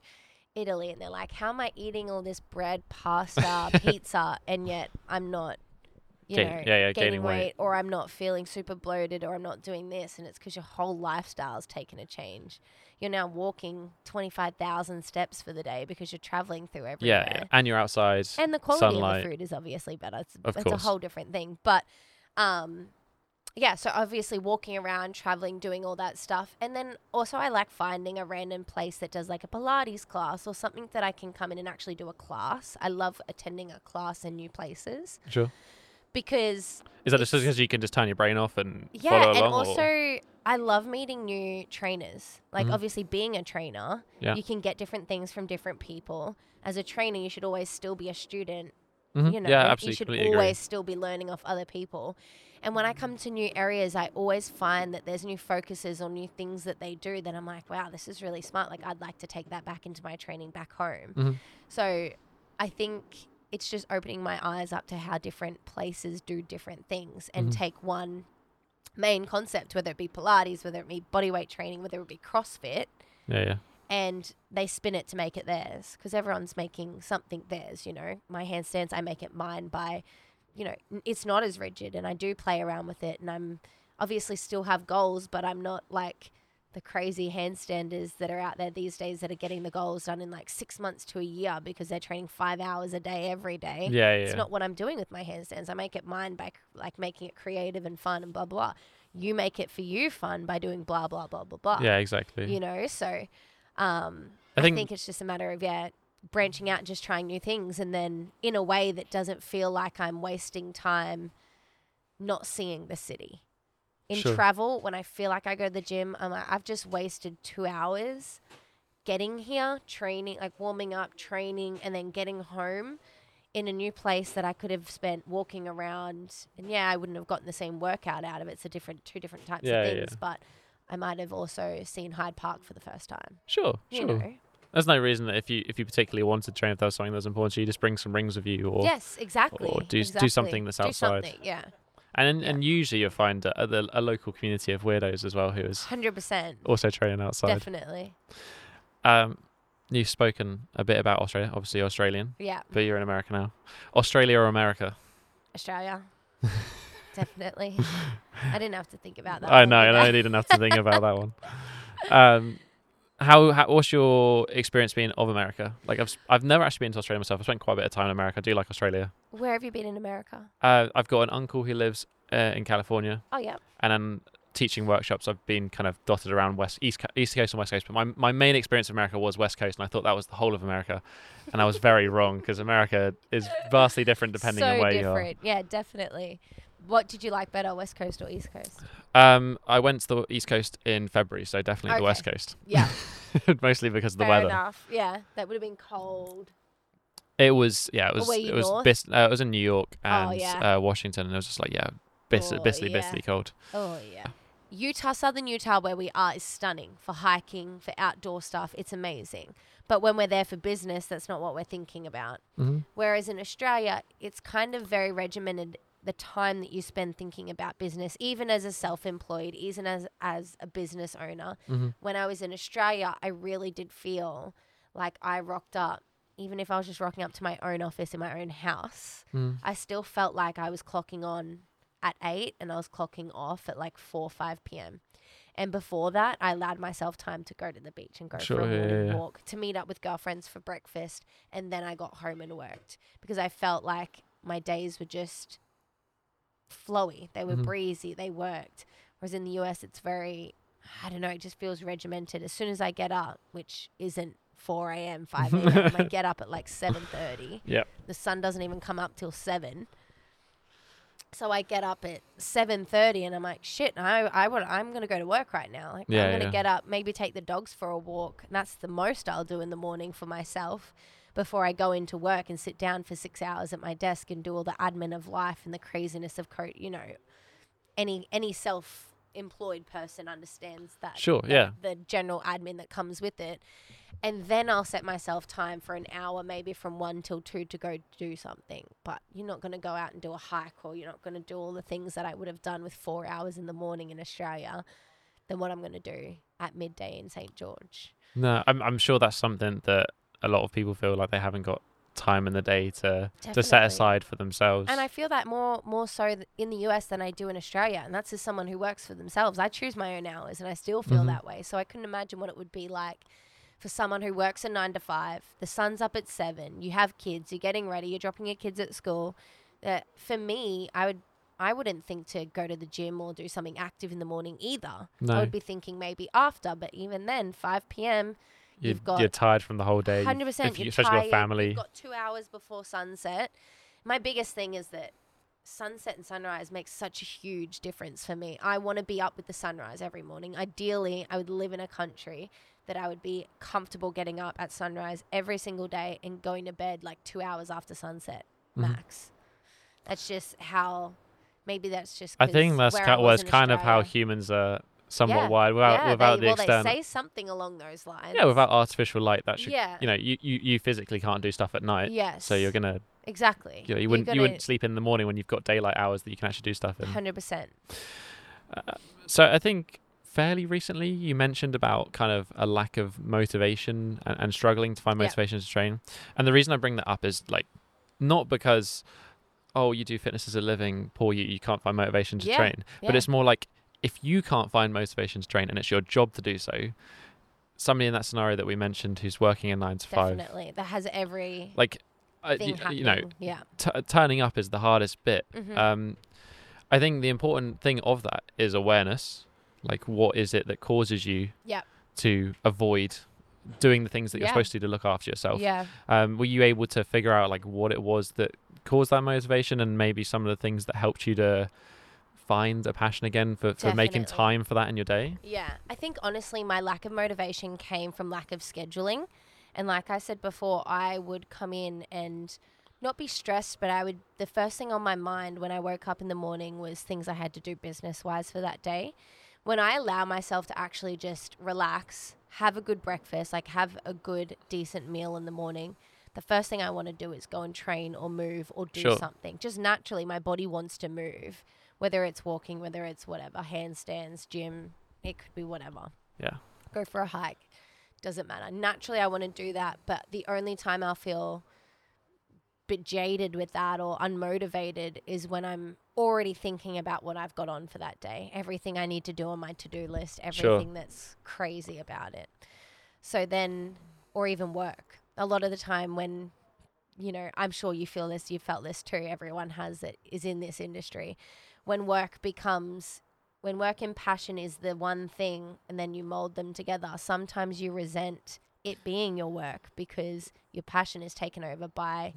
Italy and they're like, How am I eating all this bread, pasta, pizza, and yet I'm not, you Gain- know, yeah, yeah, gaining gaining weight. weight, or I'm not feeling super bloated, or I'm not doing this. And it's because your whole lifestyle lifestyle's taken a change. You're now walking 25,000 steps for the day because you're traveling through everywhere. Yeah, yeah, and you're outside. And the quality sunlight. of the food is obviously better. It's, Of it's a whole different thing. But um, yeah, so obviously walking around, traveling, doing all that stuff. And then also, I like finding a random place that does like a Pilates class or something that I can come in and actually do a class. I love attending a class in new places Sure. because Is that just because you can just turn your brain off and yeah, follow and along? or- also I love meeting new trainers. Like Mhm. obviously being a trainer, Yeah. you can get different things from different people. As a trainer, you should always still be a student. Mhm. You know, yeah, you should always agree. still be learning off other people. And when I come to new areas, I always find that there's new focuses or new things that they do that I'm like, wow, this is really smart. Like I'd like to take that back into my training back home. Mhm. So I think it's just opening my eyes up to how different places do different things and Mhm. take one main concept, whether it be Pilates, whether it be bodyweight training, whether it be CrossFit, Yeah, yeah. And they spin it to make it theirs because everyone's making something theirs, you know. My handstands, I make it mine by, you know, it's not as rigid and I do play around with it and I'm obviously still have goals, but I'm not like the crazy handstanders that are out there these days that are getting the goals done in like six months to a year because they're training five hours a day every day. Yeah, yeah. It's not what I'm doing with my handstands. I make it mine by like making it creative and fun and blah blah. You make it for you fun by doing blah blah blah blah blah. yeah, exactly. You know, so um, I I, think- think, it's just a matter of yeah, branching out and just trying new things, and then in a way that doesn't feel like I'm wasting time not seeing the city. In Sure. travel, when I feel like I go to the gym, I'm like, I've just wasted two hours getting here, training, like warming up, training, and then getting home in a new place that I could have spent walking around. And yeah, I wouldn't have gotten the same workout out of it. It's a different, two different types Yeah, of yeah. things, but I might have also seen Hyde Park for the first time. Sure, You sure. know. There's no reason that if you if you particularly wanted to train if there was something that's important to you, just bring some rings with you or yes, exactly. or do- do something that's Do outside. something, yeah, and Yeah. and usually you'll find a, a, a local community of weirdos as well who is hundred percent, also training outside. definitely. Um, you've spoken a bit about Australia, obviously you're Australian, Yeah, but you're in America now. Australia or America? Australia, definitely. I didn't have to think about that. I know, and I didn't have to think about that one. Um, how, how what's your experience been of America? Like I've I've never actually been to Australia myself. I spent quite a bit of time in America. I do like Australia. Where have you been in America? Uh, I've got an uncle who lives uh, in California, Oh yeah, and then teaching workshops, I've been kind of dotted around west east east coast and west coast. But my my main experience of America was west coast, and I thought that was the whole of America, and I was very wrong because America is vastly different depending so on where different. You are. Yeah, definitely. What did you like better, West Coast or East Coast? Um, I went to the east coast in February, so definitely the west coast, Yeah, mostly because of the fair weather. enough. Yeah, that would have been cold. It was yeah, it was it was bis- uh, it was in New York Oh, and yeah. uh, Washington, and it was just like yeah, bis- Oh, bitterly, yeah. bitterly cold. Oh yeah. Utah, southern Utah, where we are, is stunning for hiking, for outdoor stuff. It's amazing. But when we're there for business, that's not what we're thinking about. Mm-hmm. Whereas in Australia, it's kind of very regimented the time that you spend thinking about business, even as a self employed, even as, as a business owner. Mm-hmm. When I was in Australia, I really did feel like I rocked up, even if I was just rocking up to my own office in my own house. Mm. I still felt like I was clocking on at 8 and I was clocking off at like 4 5 p.m. And before that, I allowed myself time to go to the beach and go Sure, for a morning yeah, yeah. walk, to meet up with girlfriends for breakfast. And then I got home and worked because I felt like my days were just flowy. They were Mhm. breezy. They worked. Whereas in the US, it's very, I don't know, it just feels regimented. As soon as I get up, which isn't 4 a.m., 5 a.m., I get up at like 7.30 Yep. the sun doesn't even come up till seven. So I get up at seven thirty, and I'm like, shit, I I would I'm gonna go to work right now. Like Yeah, I'm gonna yeah. get up, maybe take the dogs for a walk. And that's the most I'll do in the morning for myself before I go into work and sit down for six hours at my desk and do all the admin of life and the craziness of co- you know, any any self employed person understands that. Sure, the- yeah. The general admin that comes with it and then I'll set myself time for an hour, maybe from one till two, to go do something. But you're not going to go out and do a hike, or you're not going to do all the things that I would have done with four hours in the morning in Australia. Than what I'm going to do at midday in St George. No, I'm I'm sure that's something that a lot of people feel like they haven't got time in the day to to set aside for themselves. And I feel that more more so in the US than I do in Australia, and that's as someone who works for themselves. I choose my own hours, and I still feel Mhm. that way. So I couldn't imagine what it would be like for someone who works a nine to five. The sun's up at seven. You have kids. You're getting ready. You're dropping your kids at school. Uh, for me, I would. I wouldn't think to go to the gym or do something active in the morning either. I would be thinking maybe after, but even then, 5 p.m. you, you've got you're tired from the whole day. Hundred percent. You, You're especially tired. got family. You've got two hours before sunset. My biggest thing is that sunset and sunrise makes such a huge difference for me. I want to be up with the sunrise every morning. Ideally, I would live in a country that I would be comfortable getting up at sunrise every single day and going to bed like two hours after sunset Mhm. max. That's just how. Maybe that's just. I think that's where ki- I well, was it's in kind of how humans are somewhat Yeah, wired without yeah, without they, the well, external. they say something along those lines. yeah, without artificial light, that should Yeah. you know you, you, you physically can't do stuff at night. Yes. So you're gonna exactly. you, know, you wouldn't you gonna- wouldn't sleep in the morning when you've got daylight hours that you can actually do stuff in. Hundred percent. Uh, so I think fairly recently you mentioned about kind of a lack of motivation and, and struggling to find motivation to train. And the reason I bring that up is like not because oh you do fitness as a living, poor you, you can't find motivation to train. But it's more like if you can't find motivation to train and it's your job to do so, somebody in that scenario that we mentioned who's working in nine to five, Definitely. That has every like uh, thing you, know, yeah. t- turning up is the hardest bit. Mhm. Um, I think the important thing of that is awareness. Like, what is it that causes you Yep. to avoid doing the things that you're supposed to do to look after yourself? yeah. Um, were you able to figure out like what it was that caused that motivation, and maybe some of the things that helped you to find a passion again for, for making time for that in your day? Yeah. I think honestly, my lack of motivation came from lack of scheduling. And like I said before, I would come in and not be stressed, but I would, the first thing on my mind when I woke up in the morning was things I had to do business wise for that day. When I allow myself to actually just relax, have a good breakfast, like have a good, decent meal in the morning, the first thing I want to do is go and train or move or do Sure. something. Just naturally, my body wants to move, whether it's walking, whether it's whatever, handstands, gym, it could be whatever. Yeah. Go for a hike, doesn't matter. Naturally, I want to do that, but the only time I'll feel bit jaded with that or unmotivated is when I'm already thinking about what I've got on for that day, everything I need to do on my to do list, Sure. everything that's crazy about it. So then, or even work. A lot of the time when, you know, I'm sure you feel this, you felt this too, everyone has that is in this industry. When work becomes when work and passion is the one thing and then you mold them together, sometimes you resent it being your work because your passion is taken over by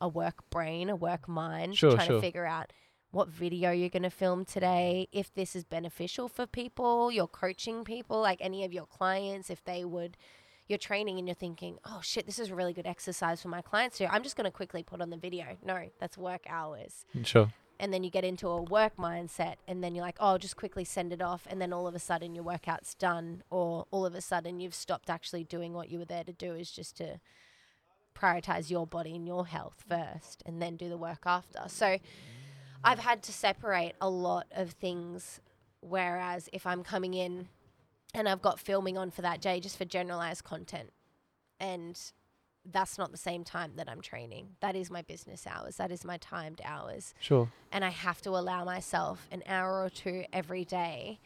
a work brain, a work mind, Sure, trying sure. to figure out what video you're going to film today, if this is beneficial for people, you're coaching people, like any of your clients, if they would, you're training and you're thinking, oh shit, this is a really good exercise for my clients to do. I'm just going to quickly put on the video. No, that's work hours Sure. And then you get into a work mindset and then you're like oh just quickly send it off and then all of a sudden your workout's done or all of a sudden you've stopped actually doing what you were there to do is just to prioritize your body and your health first and then do the work after. So i've had to separate a lot of things whereas if i'm coming in and i've got filming on for that day just for generalized content and that's not the same time that i'm training that is my business hours that is my timed hours Sure. and I have to allow myself an hour or two every day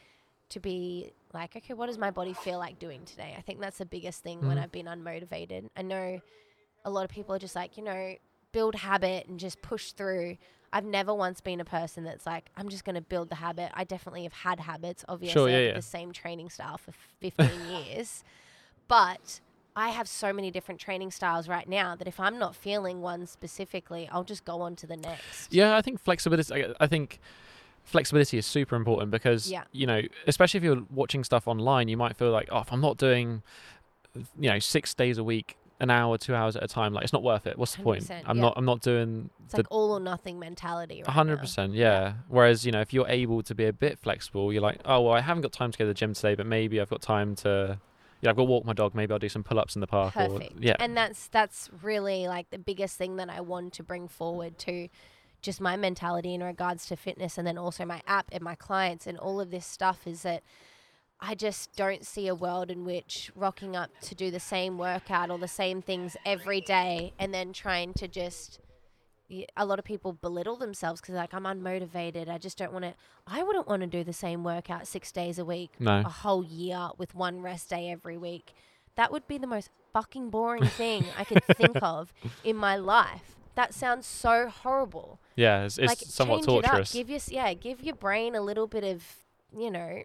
to be like, okay, what does my body feel like doing today? I think that's the biggest thing when Mhm. I've been unmotivated. I know a lot of people are just like, you know, build habit and just push through. I've never once been a person that's like, I'm just going to build the habit. I definitely have had habits. Obviously, yeah, yeah. the same training style for 15 years. But I have so many different training styles right now that if I'm not feeling one specifically, I'll just go on to the next. Yeah, I think flexibility. I- I think flexibility is super important because Yeah. you know, especially if you're watching stuff online, you might feel like, oh, if I'm not doing, you know, six days a week, an hour, two hours at a time, like it's not worth it. What's the point? I'm yeah. not. I'm not doing It's the like all or nothing mentality. Right hundred percent, yeah. Whereas you know, if you're able to be a bit flexible, you're like, oh well, I haven't got time to go to the gym today, but maybe I've got time to, yeah, I've got to walk my dog. Maybe I'll do some pull-ups in the park. Perfect. Or, yeah, And that's that's really like the biggest thing that I want to bring forward to just my mentality in regards to fitness and then also my app and my clients and all of this stuff is that I just don't see a world in which rocking up to do the same workout or the same things every day and then trying to just a lot of people belittle themselves because like I'm unmotivated. I just don't want to. I wouldn't want to do the same workout six days a week no, a whole year with one rest day every week. That would be the most fucking boring thing I could think of in my life. That sounds so horrible. yeah, it's, it's like somewhat torturous. Give your yeah, give your brain a little bit of you know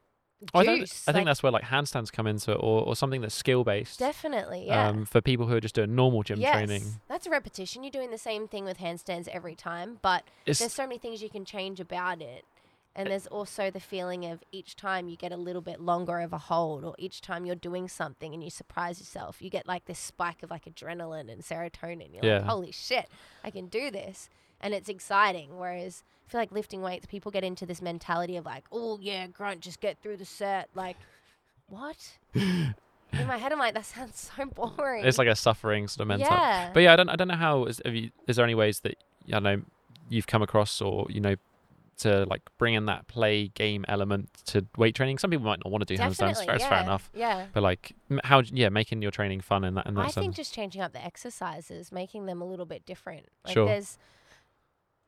Oh, I, I think like, that's where like handstands come into it, or, or something that's skill based. definitely yeah. Um, for people who are just doing normal gym yes, training, that's a repetition. You're doing the same thing with handstands every time, but it's there's so many things you can change about it. And there's also the feeling of each time you get a little bit longer of a hold, or each time you're doing something and you surprise yourself, you get like this spike of like adrenaline and serotonin. You're Yeah. like, holy shit, I can do this. And it's exciting. Whereas I feel like lifting weights, people get into this mentality of like, oh, yeah, grunt, just get through the set. Like, what? In my head, I'm like, that sounds so boring. it's like a suffering sort of mental. yeah. But yeah, I don't I don't know how is have you, is there any ways that I don't know you've come across or you know to like bring in that play game element to weight training. Some people might not want to do handstands. That's yeah. fair enough. Yeah. But like how yeah, making your training fun in that in that I sense. think just changing up the exercises, making them a little bit different. Like Sure. there's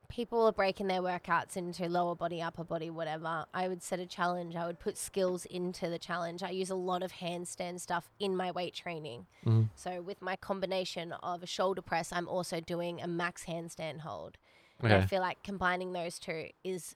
people are breaking their workouts into lower body, upper body, whatever. I would set a challenge. I would put skills into the challenge. I use a lot of handstand stuff in my weight training. Mhm. So with my combination of a shoulder press, I'm also doing a max handstand hold. And I feel like combining those two is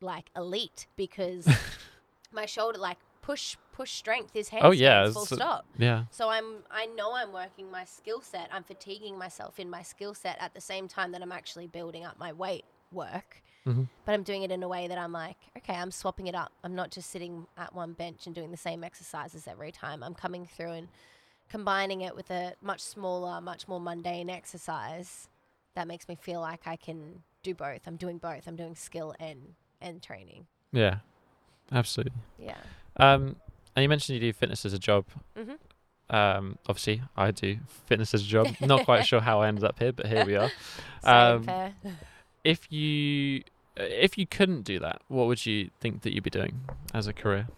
like elite because my shoulder like push push strength is handstands Oh, yeah, full stop. Yeah. So I'm I know I'm working my skill set. I'm fatiguing myself in my skill set at the same time that I'm actually building up my weight work. Mhm. But I'm doing it in a way that I'm like, okay, I'm swapping it up. I'm not just sitting at one bench and doing the same exercises every time. I'm coming through and combining it with a much smaller, much more mundane exercise that makes me feel like I can do both. I'm doing both. I'm doing skill and and training. Yeah. Absolutely. Yeah. Um and you mentioned you do fitness as a job. Mhm. Um obviously I do fitness as a job. Not quite sure how I ended up here, but here we are. Um. If you if you couldn't do that, what would you think that you'd be doing as a career?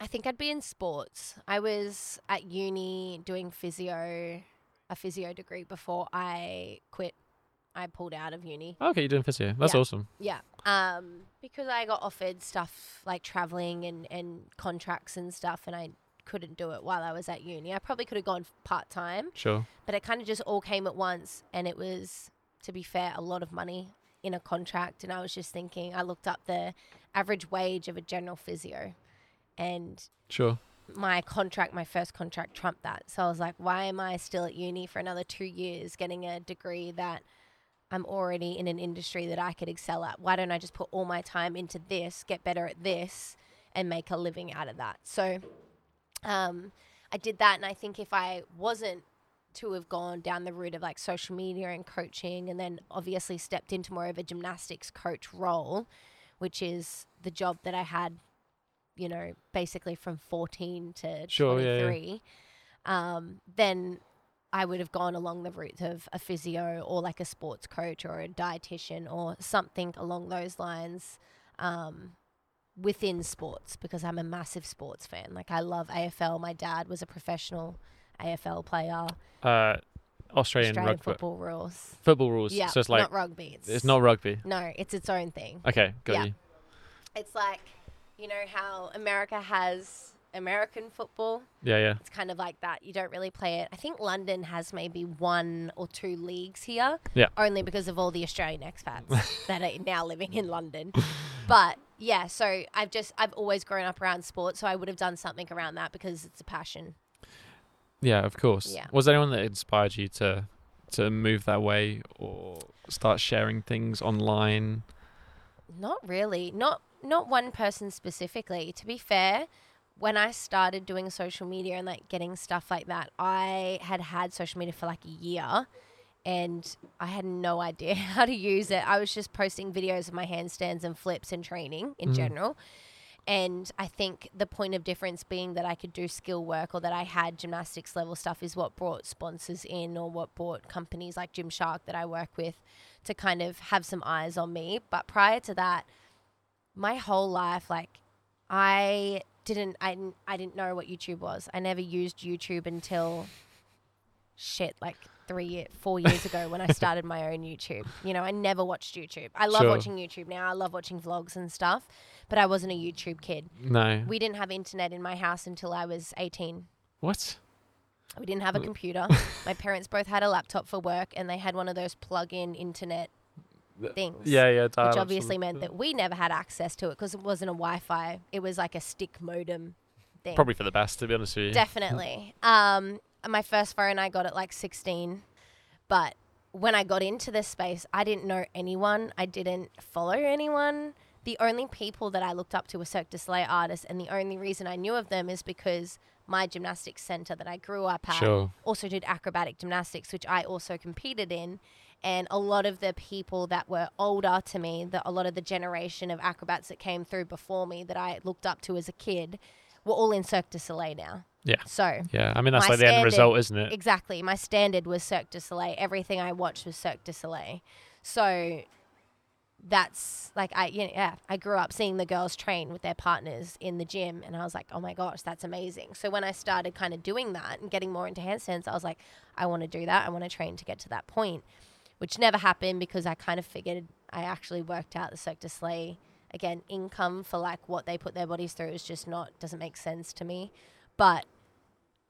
I think I'd be in sports. I was at uni doing physio, a physio degree before I quit. I pulled out of uni. Okay, you're doing physio. That's Yeah. awesome. Yeah. Um, because I got offered stuff like traveling and, and contracts and stuff, and I couldn't do it while I was at uni. I probably could have gone part time, Sure. but it kind of just all came at once, and it was, to be fair, a lot of money in a contract, and I was just thinking. I looked up the average wage of a general physio, and Sure. my contract, my first contract, trumped that. So I was like, why am I still at uni for another two years getting a degree that I'm already in an industry that I could excel at? Why don't I just put all my time into this, get better at this, and make a living out of that? So um, I did that. And I think if I wasn't to have gone down the route of like social media and coaching, and then obviously stepped into more of a gymnastics coach role, which is the job that I had you know, basically from 14 to Sure, yeah, yeah. 23, um, then I would have gone along the route of a physio or like a sports coach or a dietitian or something along those lines um, within sports because I'm a massive sports fan. Like I love AFL. My dad was a professional AFL player. Uh, Australian, Australian rugby football rules. football rules. Yeah, so it's like not rugby. It's, it's not rugby. No, it's its own thing. Okay, got Yeah. you. It's like, you know how America has American football. Yeah, yeah. It's kind of like that. You don't really play it. I think London has maybe one or two leagues here. Yeah. Only because of all the Australian expats that are now living in London. But yeah, so I've just I've always grown up around sports, so I would have done something around that because it's a passion. Yeah, of course. Yeah. Was there anyone that inspired you to to move that way or start sharing things online? Not really. Not not one person specifically. To be fair, when I started doing social media and like getting stuff like that, I had had social media for like a year and I had no idea how to use it. I was just posting videos of my handstands and flips and training in Mhm. general. And I think the point of difference being that I could do skill work or that I had gymnastics level stuff is what brought sponsors in or what brought companies like Gymshark that I work with to kind of have some eyes on me. But prior to that, my whole life, like I didn't, I didn't, I didn't know what YouTube was. I never used YouTube until shit, like three, year, four years ago when I started my own YouTube. You know, I never watched YouTube. I love Sure. watching YouTube now. I love watching vlogs and stuff, but I wasn't a YouTube kid. No. We didn't have internet in my house until I was 18. What? We didn't have a computer. my parents both had a laptop for work and they had one of those plug-in internet things. Yeah, yeah. Which dial-ups and- obviously meant that we never had access to it because it wasn't a Wi-Fi. It was like a stick modem thing. Probably for the best, to be honest with you. Definitely. Um, my first phone I got at like 16, but when I got into this space, I didn't know anyone. I didn't follow anyone. The only people that I looked up to were Cirque du Soleil artists, and the only reason I knew of them is because my gymnastics center that I grew up at Sure. also did acrobatic gymnastics, which I also competed in. And a lot of the people that were older to me, the, a lot of the generation of acrobats that came through before me that I looked up to as a kid, were all in Cirque du Soleil now. Yeah. So Yeah. I mean, that's like the end result, isn't it? exactly, my standard was Cirque du Soleil. Everything I watched was Cirque du Soleil. So that's like I you know, yeah I grew up seeing the girls train with their partners in the gym, and I was like, oh my gosh, that's amazing. So when I started kind of doing that and getting more into handstands, I was like, I want to do that. I want to train to get to that point, which never happened because I kind of figured I actually worked out the Cirque du Soleil again income for like what they put their bodies through is just not doesn't make sense to me, but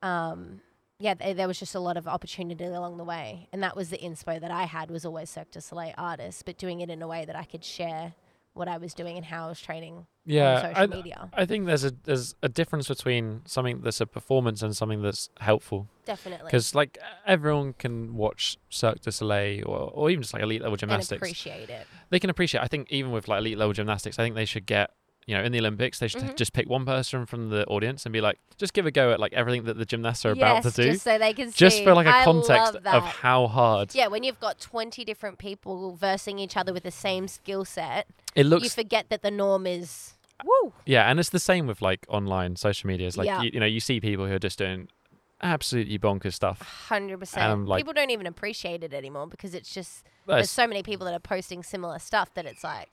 um yeah, th- there was just a lot of opportunity along the way, and that was the inspo that I had was always Cirque du Soleil artists, but doing it in a way that I could share what I was doing and how I was training Yeah. on social I, media. I think there's a there's a difference between something that's a performance and something that's helpful. Definitely, Because like everyone can watch Cirque du Soleil or, or even just like elite level and gymnastics. appreciate it. they can appreciate. I think even with like elite level gymnastics, I think they should get you know in the Olympics they should Mhm. just pick one person from the audience and be like, just give a go at like everything that the gymnasts are about to yes, do, just so they can just see. for like a I context of how hard Yeah, when you've got 20 different people versing each other with the same skill set, it looks you forget that the norm is woo. Yeah, and it's the same with like online social media. It's like Yeah. you, you know you see people who are just doing absolutely bonkers stuff. 100%. Um, like- people don't even appreciate it anymore because it's just there's so many people that are posting similar stuff that it's like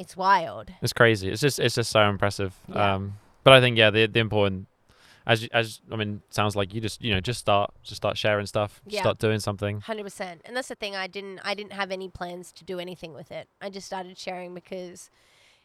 it's wild. It's crazy. It's just it's just so impressive. Yeah. Um, but I think yeah, the the important as as I mean, sounds like you just you know just start just start sharing stuff, Yeah. start doing something. Hundred percent, and that's the thing. I didn't. I didn't have any plans to do anything with it. I just started sharing because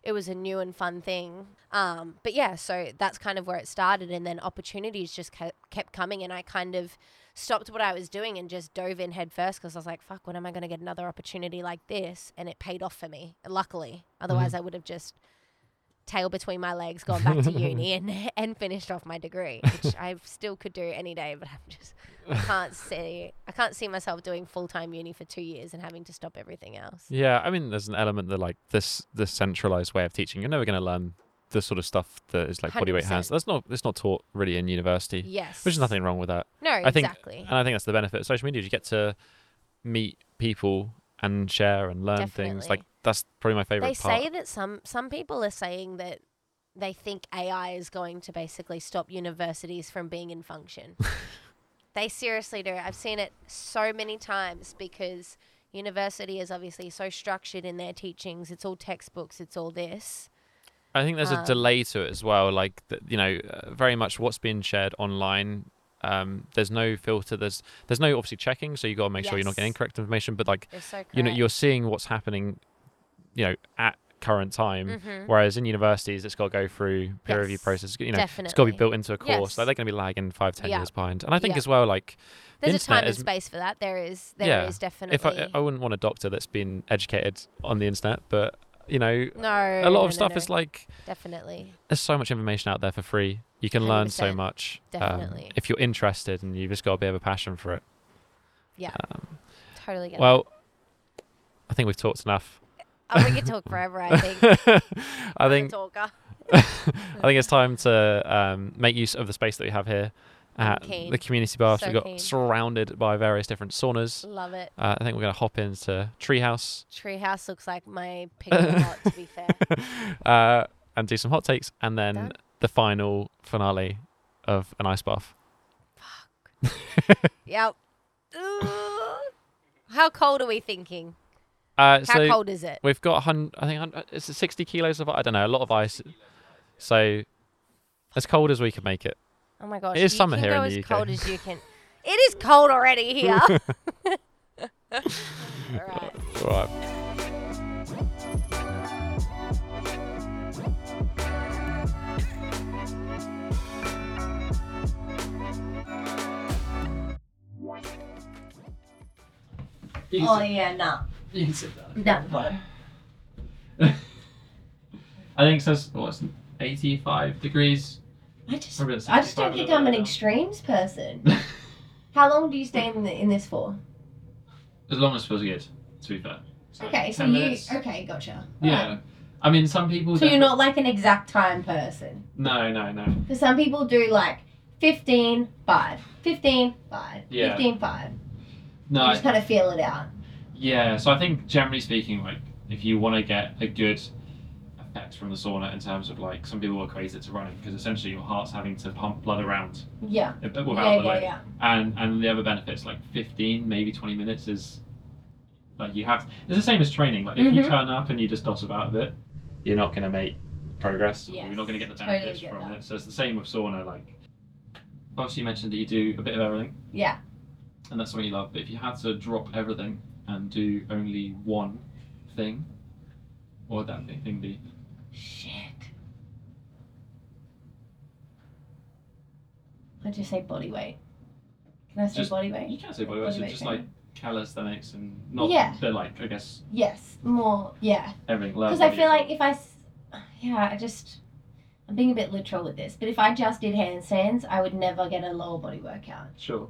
it was a new and fun thing. Um, but yeah, so that's kind of where it started, and then opportunities just kept coming, and I kind of stopped what I was doing and just dove in head first because I was like, "Fuck, when am I going to get another opportunity like this?" And it paid off for me, luckily. Otherwise, I would have just tail between my legs, gone back to uni, and and finished off my degree, which I still could do any day, but I'm just I can't see I can't see myself doing full time uni for two years and having to stop everything else. Yeah, I mean, there's an element that like this this centralized way of teaching. You're never going to learn the sort of stuff that is like body weight hands. That's not it's not taught really in university. Yes, Which is nothing wrong with that. No, I think- exactly. And I think that's the benefit of social media. is You get to meet people and share and learn things. Like that's probably my favorite they part. say that some some people are saying that they think AI is going to basically stop universities from being in function. they seriously do. I've seen it so many times because university is obviously so structured in their teachings. It's all textbooks. It's all this. I think there's a Um, delay to it as well. Like th- you know, uh, very much what's being shared online. Um, there's no filter. There's there's no obviously checking, so you got to make sure you're not getting incorrect information. But like so you know, you're seeing what's happening, you know, at current time. Mhm. Whereas in universities, it's got to go through peer review Yes, process. You know, it's got to be built into a course. Yes. Like they're going to be lagging five, ten Yeah. years behind. And I think Yeah. as well, like There's a time and space for that. There is. There is Yeah. definitely. if I, I wouldn't want a doctor that's been educated on the internet, but you know, no, a lot no, of stuff no, is like definitely. there's so much information out there for free. You can learn so 100%, much um, definitely. if you're interested, and you've just got a bit of a passion for it. Yeah. Um, Totally get it. well, I think we've talked enough. Oh, we could talk forever. I think. I think talker. I think it's time to um, make use of the space that we have here at the community bath. So We've got keen. surrounded by various different saunas. Love it. Uh, I think we're going to hop into Treehouse Treehouse looks like my pick of. To be fair. uh, and do some hot takes, and then Done. the final finale of an ice bath. Fuck. yep. Ooh. How cold are we thinking? Uh, How so cold is it? we've got a hun- I think hun- it's 60 kilos of I don't know a lot of ice. So as cold as we can make it. Oh my gosh. it is you summer can here go in as the UK. cold as you can. It is cold already here. All right. All right. Oh yeah, no. You can sit down. No. I think it says what's 85 degrees. I just, Probably I just don't think I'm an now. extremes person. How long do you stay in, the, in this for? As long as it feels good, to be fair. Okay, so 10 you minutes. okay, gotcha. Yeah. I mean, some people. So you're not like an exact time person. No, no, no. Because some people do like 15, 5, 15, 5, Yeah. 15, 5. No. You I- just kind of feel it out. Yeah, so I think generally speaking, like if you want to get a good effect from the sauna in terms of like some people equate it to running because essentially your heart's having to pump blood around Yeah. without yeah, the yeah, yeah. And and the other benefits like 15, maybe 20 minutes is like you have. It's the same as training. Like if you Mhm. turn up and you just doss about a bit, you're not going to make progress. Yes, You're not going to get the totally benefits get from that. it. So it's the same with sauna. Like obviously you mentioned that you do a bit of everything. Yeah. and that's what you love. But if you had to drop everything and do only one thing, what would that thing be? Shit. I'd just say body weight. Can I say Just- body weight? You can't say body Body weight, so weight just like calisthenics and not Yeah. but like I guess Yes, more, yeah. everything. lower Because I body feel as like if I, s- yeah, I just, I'm being a bit literal with this, but if I just did handstands, I would never get a lower body workout. sure.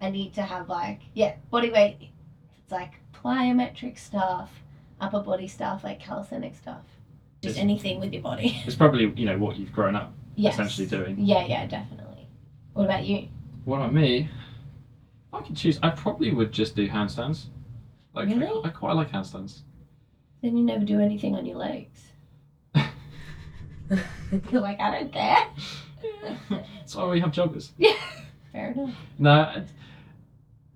I need to have like, yeah, body weight. It's like plyometric stuff, upper body stuff, like calisthenic stuff. Just Yes. anything with your body. It's probably you know what you've grown up yes. essentially doing. Yeah, yeah, definitely. What about you? What about me? If I could choose, I probably would just do handstands. Like I- Really? I, quite like handstands. Then you never do anything on your legs. You're like, I don't care. That's why we have joggers. Yeah, fair enough. No,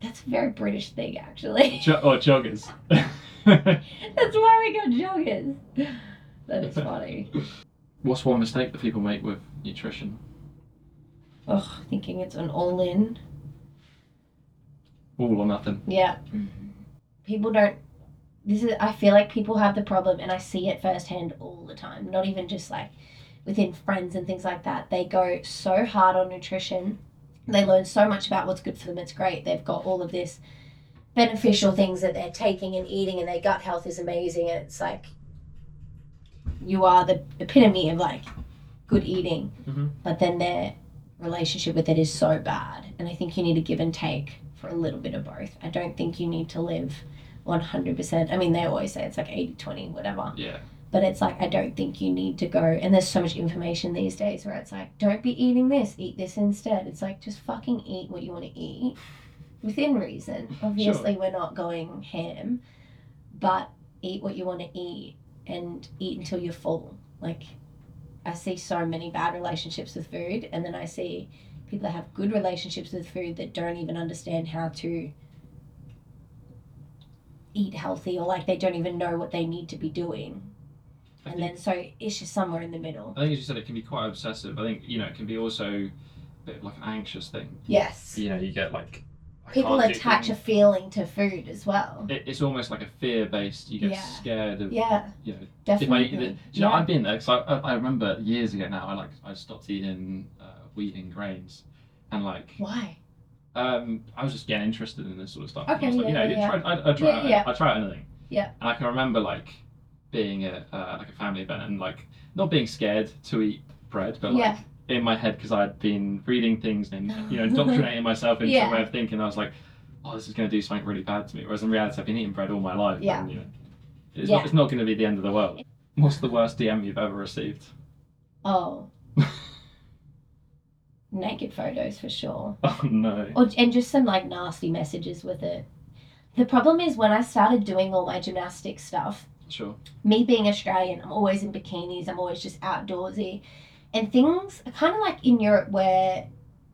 That's a very British thing, actually. jo- or joggers. That's why we got joggers. That is funny. What's one mistake that people make with nutrition? Ugh, thinking it's an all in. All or nothing. Yeah. People don't this is I feel like people have the problem and I see it firsthand all the time. Not even just like within friends and things like that. They go so hard on nutrition. They learn so much about what's good for them. It's great. They've got all of this beneficial things that they're taking and eating and their gut health is amazing and it's like you are the epitome of like good eating. Mhm. But then their relationship with it is so bad. And I think you need to give and take for a little bit of both. I don't think you need to live 100%. I mean, they always say it's like 80 20, whatever. Yeah. But it's like, I don't think you need to go. And there's so much information these days where it's like, don't be eating this, eat this instead. It's like, just fucking eat what you want to eat within reason. Obviously, we're not going ham, but eat what you want to eat and eat until you're full. Like, I see so many bad relationships with food, and then I see people that have good relationships with food that don't even understand how to eat healthy or like they don't even know what they need to be doing. I And think, then so it's just somewhere in the middle. I think as you said, it can be quite obsessive. I think you know it can be also a bit of like an anxious thing. Yes. You know, you get like I People attach a feeling to food as well. It, it's almost like a fear based. You get Yeah. scared of Yeah, you know I definitely. Do you know yeah. I've been there because I, I I remember years ago now I like I stopped eating uh, wheat and grains and like Why? um I was just getting interested in this sort of stuff. And Okay, I was like, yeah, you know, yeah, try, I, I try Yeah, yeah. I, try anything. Yeah. And I can remember like being at uh, like a family event and like not being scared to eat bread, but like Yeah. in my head because I'd been reading things and you know indoctrinating myself into Yeah. a way of thinking. I was like, oh, this is going to do something really bad to me. Whereas in reality, I've been eating bread all my life. Yeah. And, you know, it's, Yeah. not, it's not going to be the end of the world. What's the worst DM you've ever received? Oh. Naked photos for sure. Oh no. Or, and just some like nasty messages with it. The problem is when I started doing all my gymnastic stuff, Sure. me being Australian, I'm always in bikinis, I'm always just outdoorsy. And things are kind of like in Europe where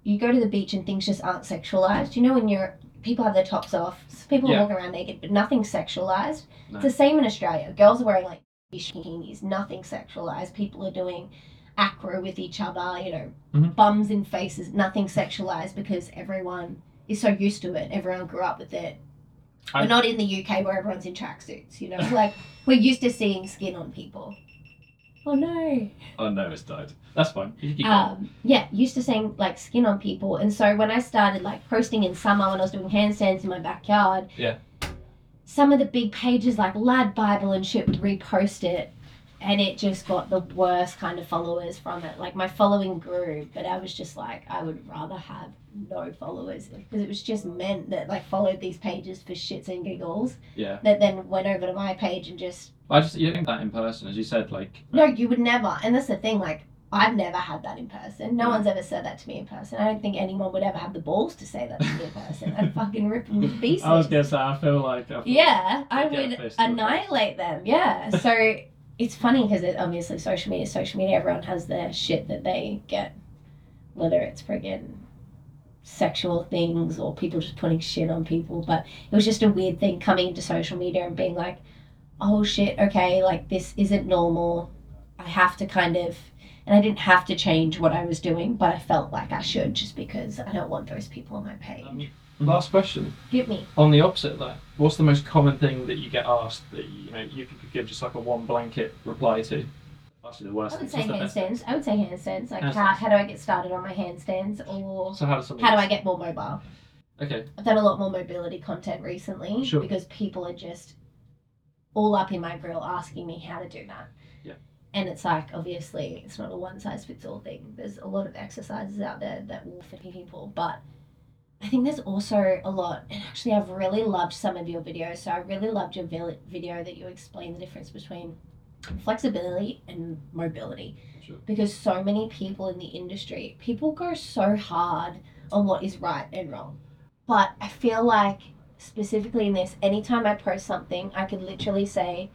you go to the beach and things just aren't sexualized. You know, in Europe, people have their tops off, people Yeah. walk around naked, but nothing's sexualized. No. It's the same in Australia. Girls are wearing like bikinis, nothing sexualized. People are doing acro with each other, you know, Mhm. bums in faces, nothing sexualized because everyone is so used to it. Everyone grew up with it. I- We're not in the UK where everyone's in tracksuits, you know, like we're used to seeing skin on people. Oh no. Oh no, it's died. That's fine. You can keep going. Um, yeah, used to seeing like skin on people, and so when I started like posting in summer when I was doing handstands in my backyard, Yeah. some of the big pages like Lad Bible and shit would repost it, and it just got the worst kind of followers from it. Like my following grew, but I was just like, I would rather have no followers because it was just men that like followed these pages for shits and giggles yeah. that then went over to my page and just I just you think that in person, as you said, like no, you would never. And that's the thing, like, I've never had that in person. No Yeah. one's ever said that to me in person. I don't think anyone would ever have the balls to say that to me in person. I'd fucking rip them to pieces. I was gonna say I feel like I feel yeah, I would fist to the face. annihilate them. Yeah. So it's funny because it, obviously social media, social media, everyone has their shit that they get, whether it's friggin' sexual things or people just putting shit on people. But it was just a weird thing coming into social media and being like, oh shit, okay, like this isn't normal. I have to kind of, and I didn't have to change what I was doing, but I felt like I should just because I don't want those people on my page. Um, Last question. Get me. On the opposite though, what's the most common thing that you get asked that you know you could give just like a one blanket reply to? Actually, the worst I would thing. say What's the best handstands. I would say handstands. Like Handstands. how, how do I get started on my handstands or? So how does how do I get more mobile? Okay. I've done a lot more mobility content recently Sure. because people are just all up in my grill asking me how to do that. Yeah. And it's like obviously it's not a one size fits all thing. There's a lot of exercises out there that will fit people, but I think there's also a lot, and actually, I've really loved some of your videos. So I really loved your video that you explained the difference between flexibility and mobility. Sure. Because so many people in the industry, people go so hard on what is right and wrong. But I feel like, specifically in this, anytime I post something, I could literally say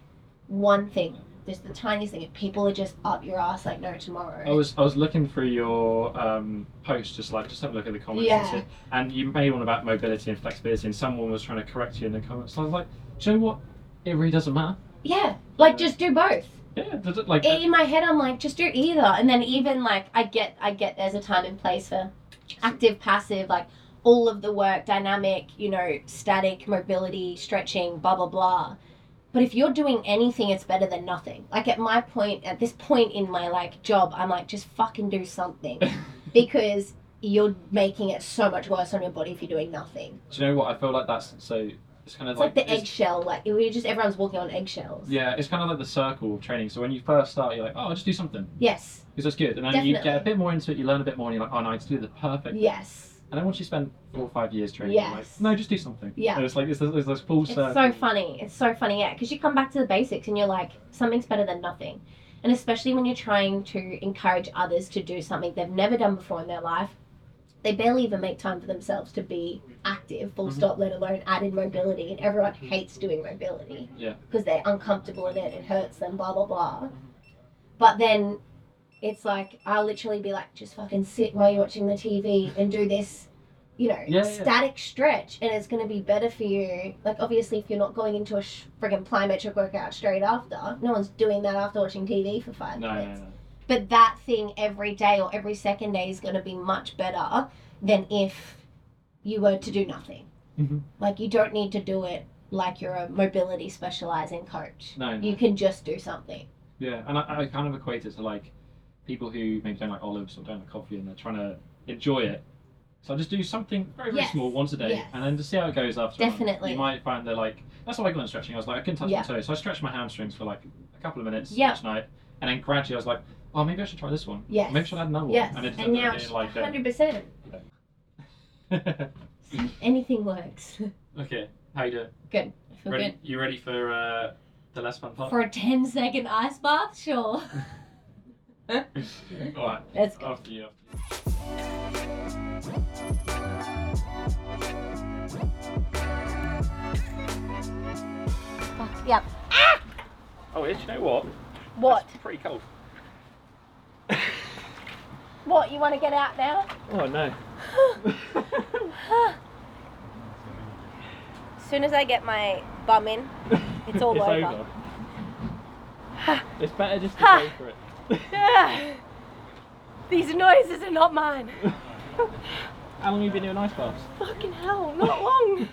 one thing. There's the tiniest thing. and People are just up your ass like no tomorrow. I was I was looking through your um, post, just like just have a look at the comments, and, Yeah. see, and you made one about mobility and flexibility, and someone was trying to correct you in the comments. So I was like, do you know what? It really doesn't matter. yeah, like just do both. Yeah, like in my head i'm like just do either and then even like i get i get there's a time and place for active passive like all of the work dynamic you know static mobility stretching blah blah blah But if you're doing anything, it's better than nothing. Like at my point, at this point in my like job, I'm like, just fucking do something, because you're making it so much worse on your body if you're doing nothing. Do you know what? I feel like that's so. It's kind of It's like, the it's- eggshell, like we just everyone's walking on eggshells. Yeah, it's kind of like the circle of training. So when you first start, you're like, oh, just do something Yes. because that's good, and then you get a bit more into it, you learn a bit more, and you're like, oh, no, I need to do the perfect. Yes. And then once you spend four or five years training, you're like, Yes. no, just do something. Yeah. And it's like it's, it's this full It's circle. so funny. It's so funny, yeah, because you come back to the basics and you're like, something's better than nothing. And especially when you're trying to encourage others to do something they've never done before in their life, they barely even make time for themselves to be active, full Mhm. stop, let alone add in mobility. And everyone hates doing mobility Yeah. because they're uncomfortable in it, it hurts them, blah, blah, blah. But then it's like, I'll literally be like, just fucking sit while you're watching the TV and do this, you know, Yeah, yeah. static stretch. And it's going to be better for you. Like, obviously, if you're not going into a sh- friggin' plyometric workout straight after, no one's doing that after watching TV for five No, no, minutes. no. But that thing every day or every second day is going to be much better than if you were to do nothing. Mhm. Like, you don't need to do it like you're a mobility specializing coach. No, no. You can just do something. Yeah, and I, I kind of equate it to like people who maybe don't like olives or don't like coffee and they're trying to enjoy it. So I just do something very, very Yes, small once a day yes. and then to see how it goes after. a month. Definitely. You might find they're like, that's how I got into stretching. I was like, I couldn't touch Yeah. my toes. So I stretched my hamstrings for like a couple of minutes Yeah. each night. And then gradually I was like, oh, maybe I should try this one. Yes. Maybe I should add another Yes. one. And it And now it's being like, 100%. uh, Anything works. okay, how you doing? Good. I feel Ready, you ready for uh, the less fun part? For a 10 second ice bath? Sure. All right, Let's go. after you. After you. Yep. Oh, yeah, you know what? What? That's pretty cold. What? You want to get out now? Oh no. As soon as I get my bum in, it's all over. it's better just to Ha. go for it. These noises are not mine. How long have you been doing ice baths? Fucking hell, not long.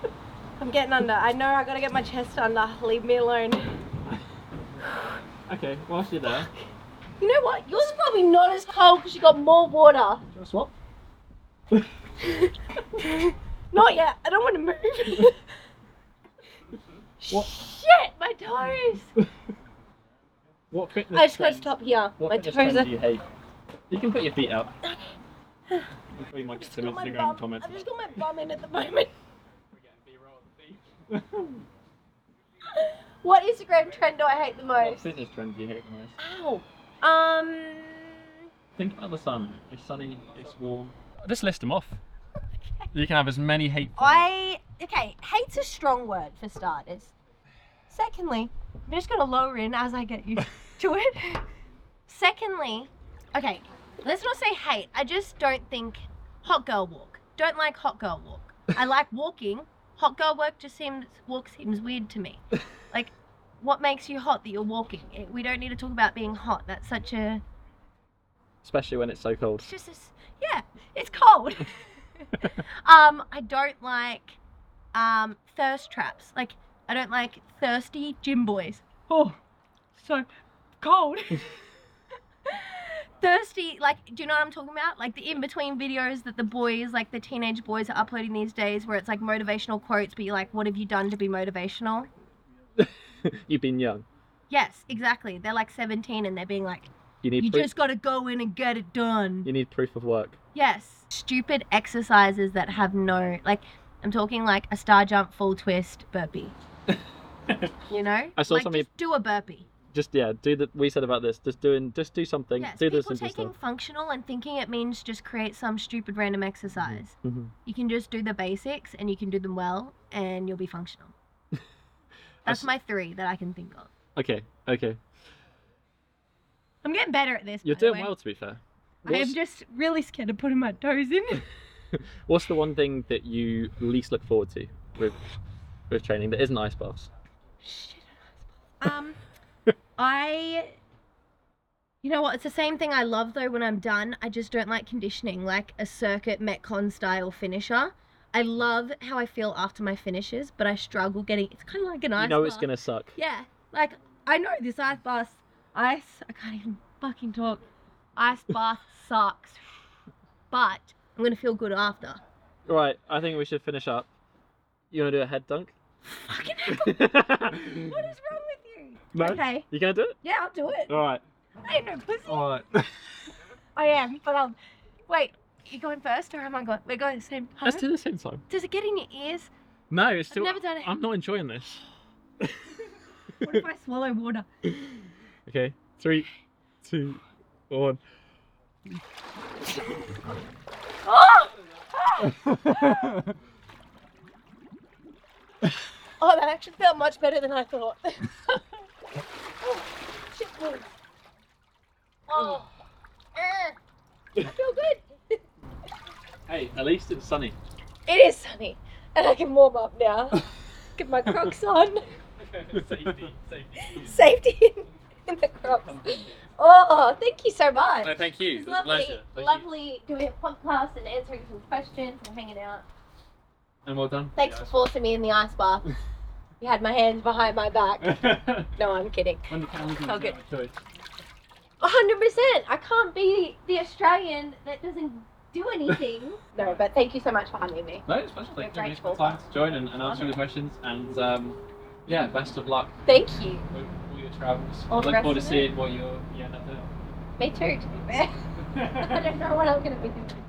I'm getting under. I know I gotta get my chest under. Leave me alone. Okay, whilst you're there, You know what? Yours is probably not as cold because you got more water. do you swap? Not yet. I don't want to move. What? Shit, my toes. What fitness? I just gotta stop here. What my fitness toes trend are. do you hate? You can put your feet up. Before you might get Just some got my Instagram bum- comments. I've just got my bum in at the moment. What Instagram trend do I hate the most? what most? fitness trend do you hate the most? Ow. Um. Think about the sun. It's sunny. It's warm. Just list them off. You can have as many hateful. I okay. Hate's a strong word for starters. Secondly, I'm just gonna lower in as I get used to it. Secondly, okay, let's not say hate. I just don't think hot girl walk. Don't like hot girl walk. I like walking. Hot girl work just seems walk seems weird to me. Like, what makes you hot that you're walking? It- We don't need to talk about being hot. That's such a. Especially when it's so cold. It's just. Yeah, it's cold. um, I don't like um thirst traps. Like, I don't like thirsty gym boys. Oh, so cold. thirsty, like, do you know what I'm talking about? Like the in between videos that the boys, like the teenage boys, are uploading these days, where it's like motivational quotes, but you're like, what have you done to be motivational? You've been young. Yes, exactly. They're like 17 and they're being like, You need you proof. just got to go in and get it done. You need proof of work. Yes. Stupid exercises that have no like I'm talking like a star jump full twist burpee. You know? I saw like, somebody- do a burpee. Just yeah, do that We said about this. Just doing. Just do something. Yes, do people simple taking stuff. functional and thinking it means just create some stupid random exercise. Mhm. You can just do the basics and you can do them well and you'll be functional. That's s- my three that I can think of. Okay. Okay. I'm getting better at this. You're doing well, to be fair. I am just really scared of putting my toes in. what's the one thing that you least look forward to with with training that isn't ice baths? Shit. ice baths. Um, I. You know what? It's the same thing I love though when I'm done. I just don't like conditioning, like a circuit Metcon style finisher. I love how I feel after my finishes, but I struggle getting. It's kind of like an ice. Bath. You know it's gonna suck. Yeah, like I know this ice bath. Ice. I can't even fucking talk. Ice bath sucks, but I'm gonna feel good after. Right, I think we should finish up. You wanna do a head dunk? Fucking hell. What is wrong? No? Okay. You gonna do it? Yeah, I'll do it. Alright. I ain't no pussy. Alright. I am, but I'll. Wait, you going first or am I going? We're going the same time. Let's do the same time. Does it get in your ears? No, it's still. I've never done it. I'm not enjoying this. What if I swallow water? Okay, three, two, one. Oh! Oh, that actually felt much better than I thought. Oh, shit. Oh. I feel good. Hey, at least it's sunny. It is sunny, and I can warm up now. Get my Crocs on. safety, safety. Safety in, in the Crocs. Oh, thank you so much. No, thank you. It's It was a lovely, pleasure. Thank you. lovely doing a podcast and answering some questions and hanging out. And well done. Thanks for forcing me in the ice bath. Had my hands behind my back. No, I'm kidding. the cameras Oh, good. choice. A hundred percent. I can't be the Australian that doesn't do anything. no, but thank you so much for having me. No, it's a pleasure. Thank you very much for the time to join and, and answering the questions. And um, yeah, best of luck Thank you. with all your travels. All the Look rest forward to of it? seeing what you you end up doing. Me too, to be fair. I don't know what I'm gonna be doing.